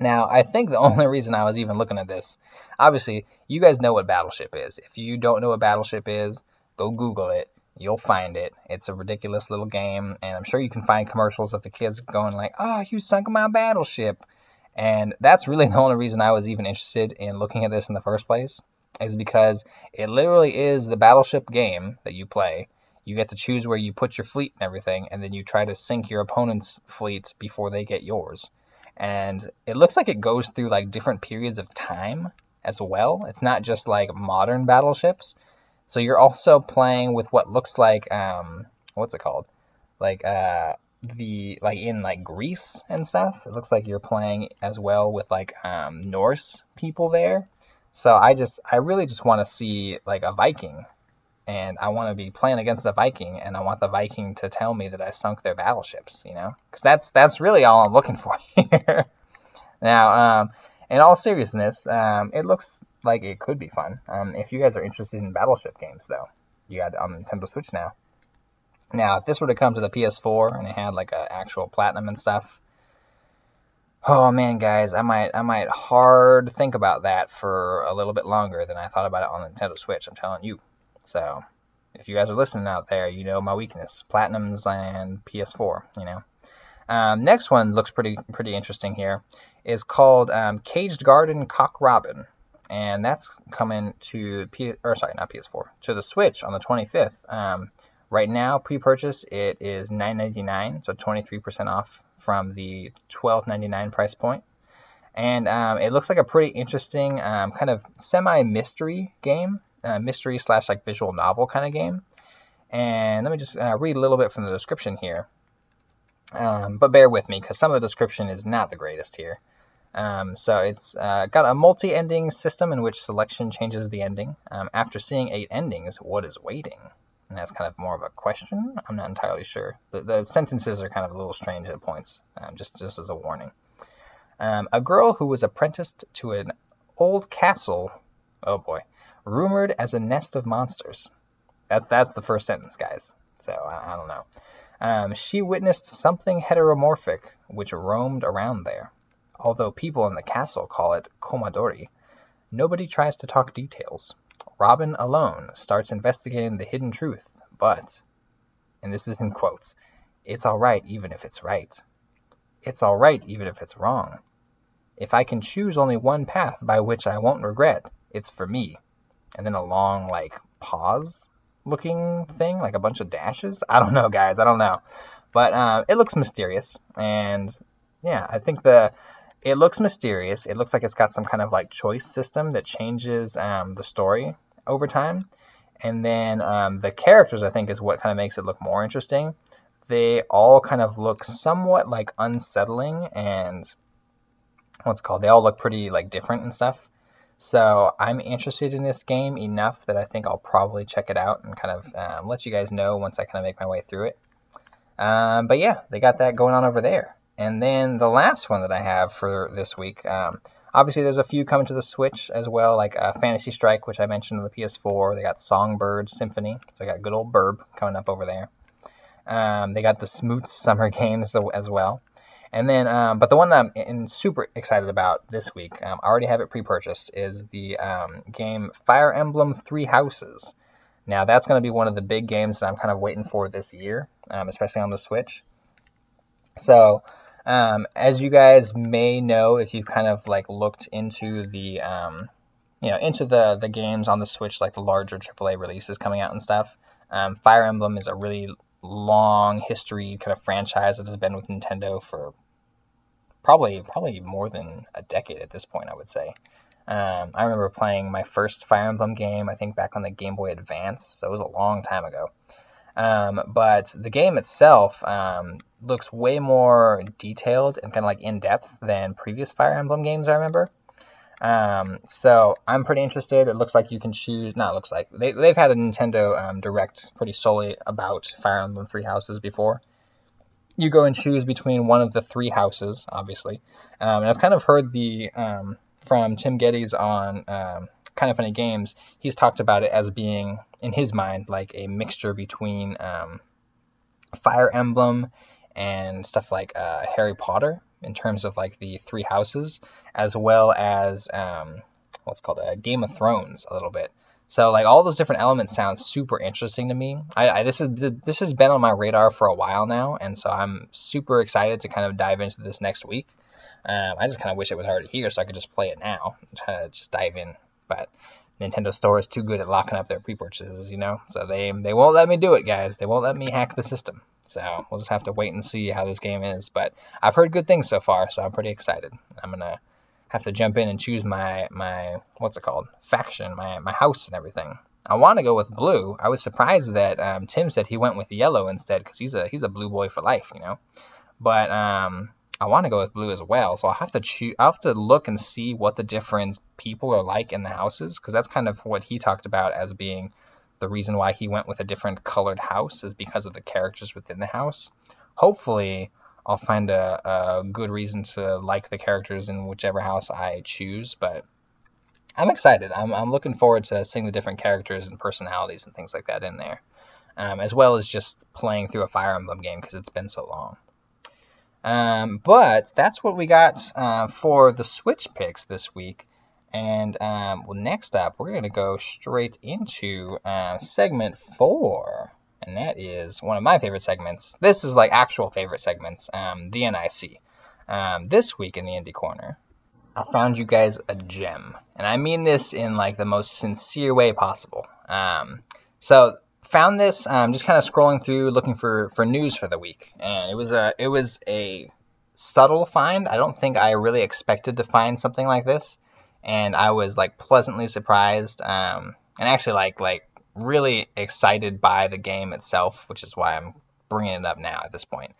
Now, I think the only reason I was even looking at this, obviously, you guys know what Battleship is. If you don't know what Battleship is, go Google it. You'll find it. It's a ridiculous little game, and I'm sure you can find commercials of the kids going like, "Oh, you sunk my battleship," and that's really the only reason I was even interested in looking at this in the first place, is because it literally is the battleship game that you play. You get to choose where you put your fleet and everything, and then you try to sink your opponent's fleet before they get yours. and it looks like it goes through like different periods of time as well. It's not just like modern battleships. So you're also playing with what looks like um, what's it called? Like uh, the like in like Greece and stuff. It looks like you're playing as well with like um, Norse people there. So I just I really just want to see like a Viking and I want to be playing against a Viking, and I want the Viking to tell me that I sunk their battleships, you know, because that's that's really all I'm looking for here. now, um, in all seriousness, um, it looks like it could be fun. Um, if you guys are interested in battleship games, though, you got on Nintendo Switch now. Now, if this were to come to the PS4 and it had like an actual platinum and stuff, oh man, guys, I might I might hard think about that for a little bit longer than I thought about it on the Nintendo Switch. I'm telling you. So if you guys are listening out there, you know my weakness: platinums and PS4. You know. Um, next one looks pretty pretty interesting here. Is called um, Caged Garden Cock Robin, and that's coming to P or sorry not PS4 to the Switch on the 25th. Um, right now, pre-purchase it is 9.99, so 23% off from the 12.99 price point. And um, it looks like a pretty interesting um, kind of semi-mystery game uh, mystery slash like visual novel kind of game. And let me just uh, read a little bit from the description here. Um, but bear with me because some of the description is not the greatest here. Um, so it's uh, got a multi-ending system in which selection changes the ending. Um, after seeing eight endings, what is waiting? And that's kind of more of a question. I'm not entirely sure. The, the sentences are kind of a little strange at points, um, just just as a warning. Um, a girl who was apprenticed to an old castle. Oh boy rumored as a nest of monsters. That's that's the first sentence, guys. So I, I don't know. Um, she witnessed something heteromorphic which roamed around there. Although people in the castle call it Komadori, nobody tries to talk details. Robin alone starts investigating the hidden truth, but, and this is in quotes, it's alright even if it's right. It's alright even if it's wrong. If I can choose only one path by which I won't regret, it's for me and then a long like pause looking thing, like a bunch of dashes. I don't know, guys. I don't know, but uh, it looks mysterious, and yeah, I think the it looks mysterious. It looks like it's got some kind of like choice system that changes um, the story over time, and then um, the characters I think is what kind of makes it look more interesting. They all kind of look somewhat like unsettling and what's called. They all look pretty like different and stuff. So I'm interested in this game enough that I think I'll probably check it out and kind of um, let you guys know once I kind of make my way through it. Um, but yeah, they got that going on over there. And then the last one that I have for this week, um, obviously there's a few coming to the Switch as well, like uh, Fantasy Strike, which I mentioned on the PS4. They got Songbird Symphony, so I got good old Birb coming up over there. Um, they got the Smoots Summer Games as well. And then, um, but the one that I'm super excited about this week, um, I already have it pre-purchased, is the um, game Fire Emblem Three Houses. Now that's going to be one of the big games that I'm kind of waiting for this year, um, especially on the Switch. So, um, as you guys may know, if you've kind of like looked into the, um, you know, into the the games on the Switch, like the larger AAA releases coming out and stuff, Fire Emblem is a really long history kind of franchise that has been with Nintendo for probably probably more than a decade at this point. I would say. Um, I remember playing my first Fire Emblem game. I think back on the Game Boy Advance, so it was a long time ago. Um, but the game itself um, looks way more detailed and kind of like in depth than previous Fire Emblem games I remember. Um, so I'm pretty interested. It looks like you can choose. Not looks like they they've had a Nintendo um, Direct pretty solely about Fire Emblem Three Houses before. You go and choose between one of the three houses, obviously. Um, and I've kind of heard the um, from Tim Gettys on um, kind of funny games. He's talked about it as being in his mind like a mixture between um, Fire Emblem and stuff like uh, Harry Potter in terms of like the three houses, as well as um, what's called a uh, Game of Thrones a little bit. So like all those different elements sound super interesting to me. I, I, this is this has been on my radar for a while now, and so I'm super excited to kind of dive into this next week. Um, I just kind of wish it was already here so I could just play it now, to just dive in. But Nintendo Store is too good at locking up their pre-purchases, you know, so they they won't let me do it, guys. They won't let me hack the system. So we'll just have to wait and see how this game is. But I've heard good things so far, so I'm pretty excited. I'm gonna have to jump in and choose my my what's it called faction, my my house and everything. I want to go with blue. I was surprised that um, Tim said he went with yellow instead because he's a he's a blue boy for life, you know. But um, I want to go with blue as well, so I'll have to choose. I'll have to look and see what the different people are like in the houses because that's kind of what he talked about as being the reason why he went with a different colored house is because of the characters within the house. Hopefully, I'll find a, a good reason to like the characters in whichever house I choose, but I'm excited. I'm, I'm looking forward to seeing the different characters and personalities and things like that in there, um, as well as just playing through a Fire Emblem game because it's been so long. Um, but that's what we got uh, for the Switch picks this week. And um, well, next up, we're going to go straight into uh, segment four. And that is one of my favorite segments. This is like actual favorite segments, um, the NIC. Um, this week in the Indie Corner, I found you guys a gem. And I mean this in like the most sincere way possible. Um, so found this um, just kind of scrolling through looking for, for news for the week. And it was a it was a subtle find. I don't think I really expected to find something like this and I was like pleasantly surprised, um, and actually like like really excited by the game itself, which is why I'm bringing it up now at this point.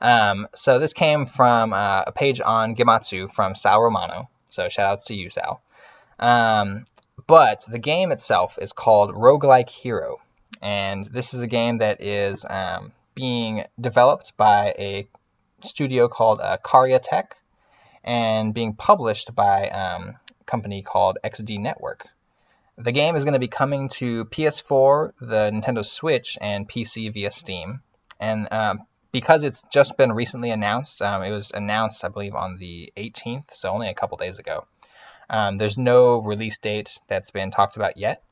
Um, so this came from uh, a page on Gematsu from Sal Romano. So shout outs to you, Sal. Um, but the game itself is called Roguelike Hero, and this is a game that is um, being developed by a studio called uh, Carya Tech and being published by um, company called XD Network. The game is going to be coming to PS4, the Nintendo Switch, and PC via Steam. And um, because it's just been recently announced, um, it was announced, I believe, on the 18th, so only a couple days ago. Um, there's no release date that's been talked about yet.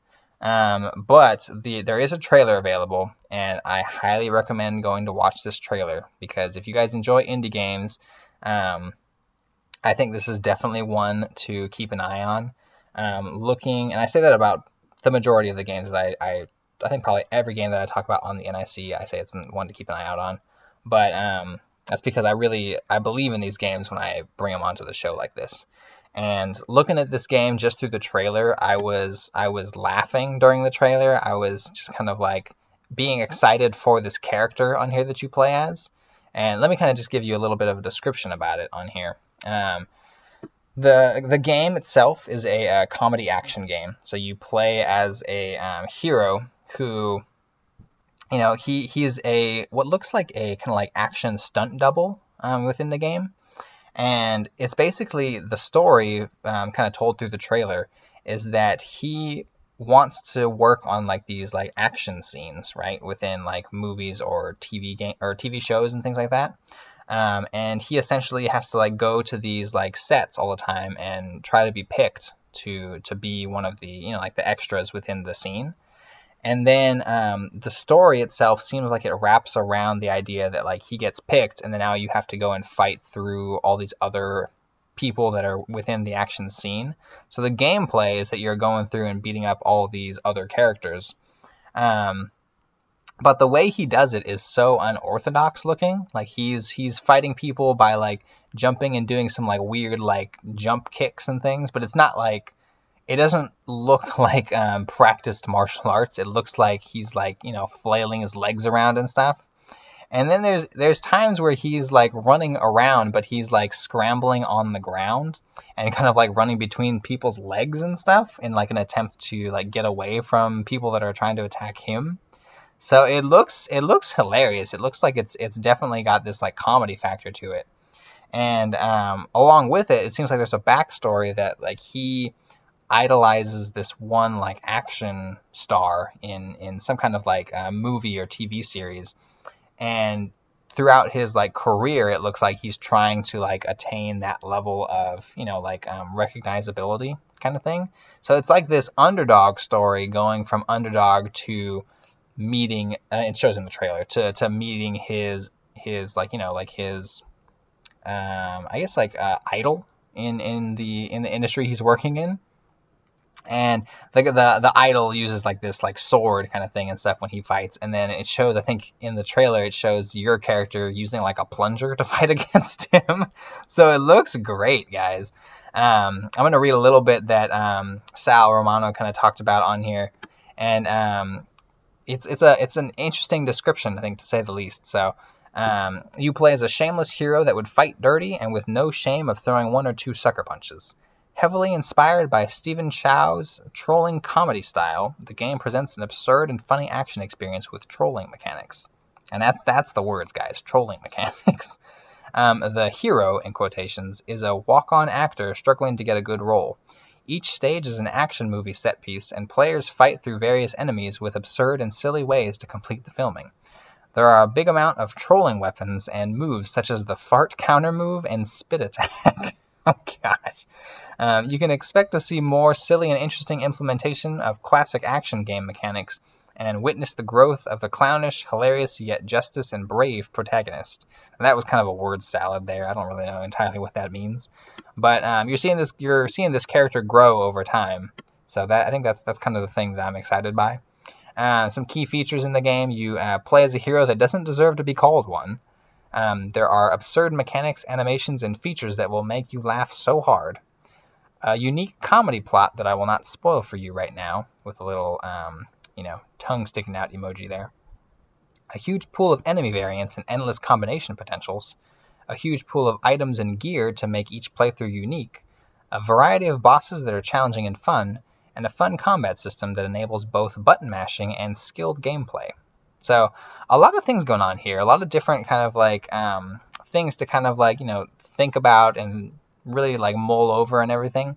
Um, but the there is a trailer available, and I highly recommend going to watch this trailer because if you guys enjoy indie games, um, I think this is definitely one to keep an eye on. Um, looking, and I say that about the majority of the games that I, I, I think probably every game that I talk about on the NIC, I say it's one to keep an eye out on. But um, that's because I really I believe in these games when I bring them onto the show like this. And looking at this game just through the trailer, I was I was laughing during the trailer. I was just kind of like being excited for this character on here that you play as. And let me kind of just give you a little bit of a description about it on here. Um, the the game itself is a, a, comedy action game. So you play as a um, hero who, you know, he he's a what looks like a kind of like action stunt double um, within the game, and it's basically the story um, kind of told through the trailer is that he wants to work on like these like action scenes right within like movies or TV game or TV shows and things like that. Um, and he essentially has to like go to these like sets all the time and try to be picked to to be one of the you know like the extras within the scene. And then um, the story itself seems like it wraps around the idea that like he gets picked, and then now you have to go and fight through all these other people that are within the action scene. So the gameplay is that you're going through and beating up all these other characters. Um, but the way he does it is so unorthodox looking. Like he's he's fighting people by like jumping and doing some like weird like jump kicks and things, but it's not like it doesn't look like um, practiced martial arts. It looks like he's like you know flailing his legs around and stuff. And then there's there's times where he's like running around, but he's like scrambling on the ground and kind of like running between people's legs and stuff in like an attempt to like get away from people that are trying to attack him. So it looks it looks hilarious. It looks like it's it's definitely got this like comedy factor to it. And um, along with it, it seems like there's a backstory that like he idolizes this one like action star in in some kind of like uh, movie or TV series, and throughout his like career, it looks like he's trying to like attain that level of you know like um, recognizability kind of thing. So it's like this underdog story going from underdog to meeting uh, it shows in the trailer to to meeting his his like you know like his um I guess like uh, idol in in the in the industry he's working in. And the, the the idol uses like this like sword kind of thing and stuff when he fights. And then it shows i think in the trailer it shows your character using like a plunger to fight against him. So it looks great guys. Um, i'm going to read a little bit that um, sal romano kind of talked about on here. And um, it's it's a it's an interesting description i think to say the least so um, you play as a shameless hero that would fight dirty and with no shame of throwing one or two sucker punches Heavily inspired by Stephen Chow's trolling comedy style, the game presents an absurd and funny action experience with trolling mechanics. And that's that's the words, guys, trolling mechanics. Um, the hero, in quotations, is a walk-on actor struggling to get a good role. Each stage is an action movie set piece, and players fight through various enemies with absurd and silly ways to complete the filming. There are a big amount of trolling weapons and moves such as the fart counter move and spit attack. oh gosh. Um, you can expect to see more silly and interesting implementation of classic action game mechanics and witness the growth of the clownish, hilarious, yet justice and brave protagonist. And that was kind of a word salad there. I don't really know entirely what that means, but um, you're seeing this you're seeing this character grow over time. So that I think that's that's kind of the thing that I'm excited by. Uh, some key features in the game: you uh, play as a hero that doesn't deserve to be called one. Um, there are absurd mechanics, animations, and features that will make you laugh so hard a unique comedy plot that I will not spoil for you right now, with a little, um, you know, tongue sticking out emoji there. A huge pool of enemy variants and endless combination potentials. A huge pool of items and gear to make each playthrough unique. A variety of bosses that are challenging and fun, and a fun combat system that enables both button mashing and skilled gameplay. So, a lot of things going on here. A lot of different kind of like um, things to kind of like, you know, think about and really like mull over and everything.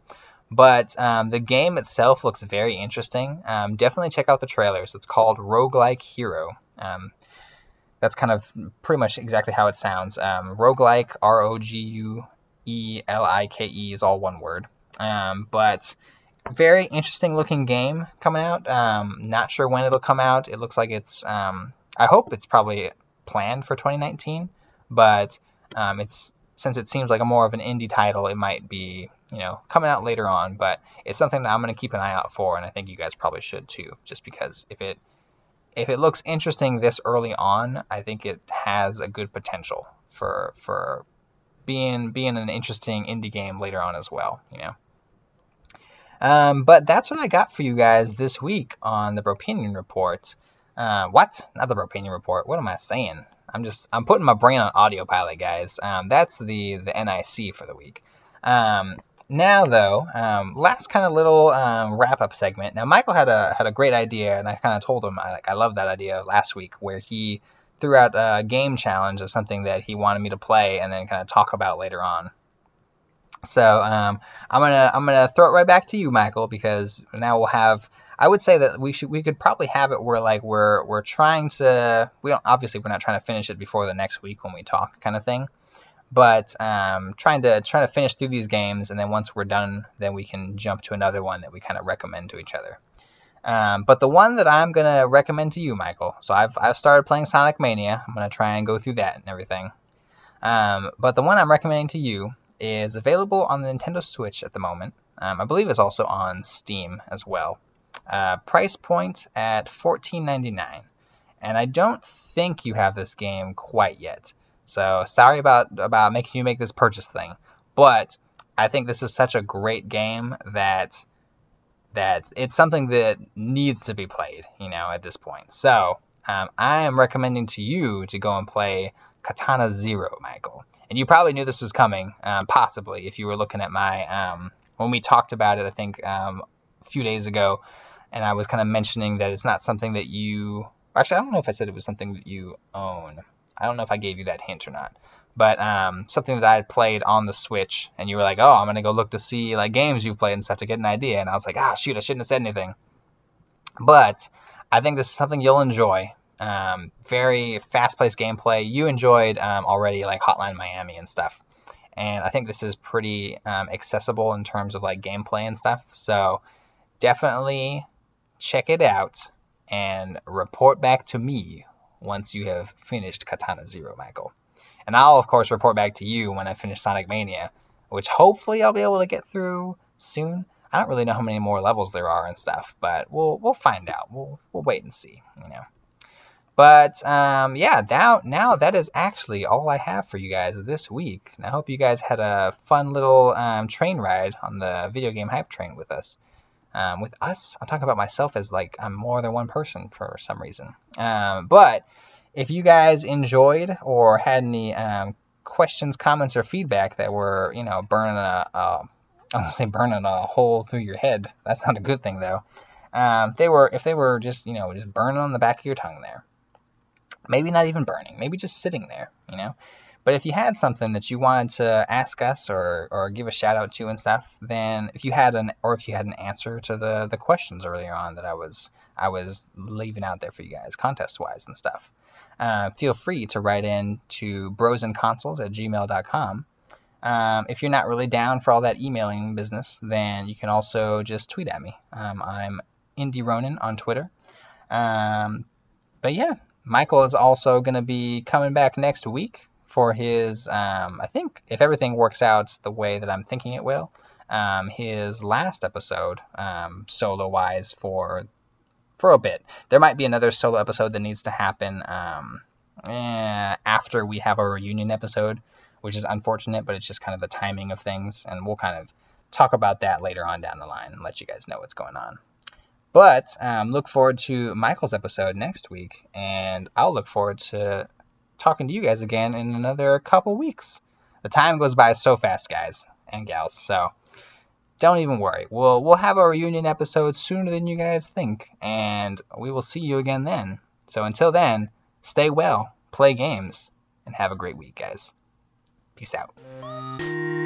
But um, the game itself looks very interesting. Um, definitely check out the trailers. It's called Roguelike Hero. Um, that's kind of pretty much exactly how it sounds. Um, roguelike, R O G U E L I K E, is all one word. Um, but very interesting looking game coming out. Um, not sure when it'll come out. It looks like it's. I hope it's probably planned for 2019, but it's since it seems like a more of an indie title, it might be you know coming out later on. But it's something that I'm going to keep an eye out for, and I think you guys probably should too, just because if it if it looks interesting this early on, I think it has a good potential for for being being an interesting indie game later on as well. You know. Um, but that's what I got for you guys this week on the Bropinion Report. Uh, what? Not the Bropinion Report. What am I saying? I'm just I'm putting my brain on autopilot, guys. Um, that's the the NIC for the week. Um, now though, um, last kind of little um, wrap up segment. Now Michael had a had a great idea, and I kind of told him I like I love that idea last week where he threw out a game challenge of something that he wanted me to play and then kind of talk about later on. So um, I'm gonna I'm gonna throw it right back to you, Michael, because now we'll have I would say that we should we could probably have it where like we're we're trying to we don't obviously we're not trying to finish it before the next week when we talk kind of thing, but um, trying to trying to finish through these games and then once we're done then we can jump to another one that we kind of recommend to each other. Um, but the one that I'm gonna recommend to you, Michael. So I've I've started playing Sonic Mania. I'm gonna try and go through that and everything. Um, but the one I'm recommending to you is available on the Nintendo Switch at the moment. Um, I believe it's also on Steam as well. Uh, price point at $14.99. And I don't think you have this game quite yet. So sorry about about making you make this purchase thing. But I think this is such a great game that that it's something that needs to be played, you know, at this point. So um, I am recommending to you to go and play Katana Zero, Michael. And you probably knew this was coming, um, possibly, if you were looking at my um, when we talked about it. I think um, a few days ago and I was kind of mentioning that it's not something that you actually I don't know if I said it was something that you own. I don't know if I gave you that hint or not. But um, something that I had played on the Switch, and you were like, "Oh, I'm gonna go look to see like games you've played and stuff to get an idea." And I was like, "Ah, shoot, I shouldn't have said anything." But I think this is something you'll enjoy. Um, very fast-paced gameplay. You enjoyed um, already like Hotline Miami and stuff, and I think this is pretty um, accessible in terms of like gameplay and stuff. So definitely check it out and report back to me once you have finished Katana Zero, Michael. And I'll, of course, report back to you when I finish Sonic Mania, which hopefully I'll be able to get through soon. I don't really know how many more levels there are and stuff, but we'll we'll find out. We'll we'll wait and see, you know. But um, yeah, now now that is actually all I have for you guys this week. And I hope you guys had a fun little um, train ride on the video game hype train with us. Um, with us, I'm talking about myself as like I'm more than one person for some reason. Um, but if you guys enjoyed or had any um, questions, comments, or feedback that were you know burning a, a I was say burning a hole through your head. That's not a good thing though. Um, they were if they were just you know just burning on the back of your tongue there. Maybe not even burning. Maybe just sitting there. You know. But if you had something that you wanted to ask us or, or give a shout out to and stuff, then if you had an or if you had an answer to the, the questions earlier on that I was I was leaving out there for you guys contest wise and stuff, uh, feel free to write in to brosandconsoles at gmail.com um, if you're not really down for all that emailing business, then you can also just tweet at me. Um, I'm Indie Ronin on Twitter. Um, but yeah, Michael is also going to be coming back next week for his, um, I think, if everything works out the way that I'm thinking it will, um, his last episode, um, solo wise, for for a bit. There might be another solo episode that needs to happen eh, after we have a reunion episode which is unfortunate, but it's just kind of the timing of things. And we'll kind of talk about that later on down the line and let you guys know what's going on. But um, look forward to Michael's episode next week, and I'll look forward to talking to you guys again in another couple weeks. The time goes by so fast, guys and gals. So don't even worry. We'll we'll have a reunion episode sooner than you guys think, and we will see you again then. So until then, stay well, play games, and have a great week, guys. Peace out.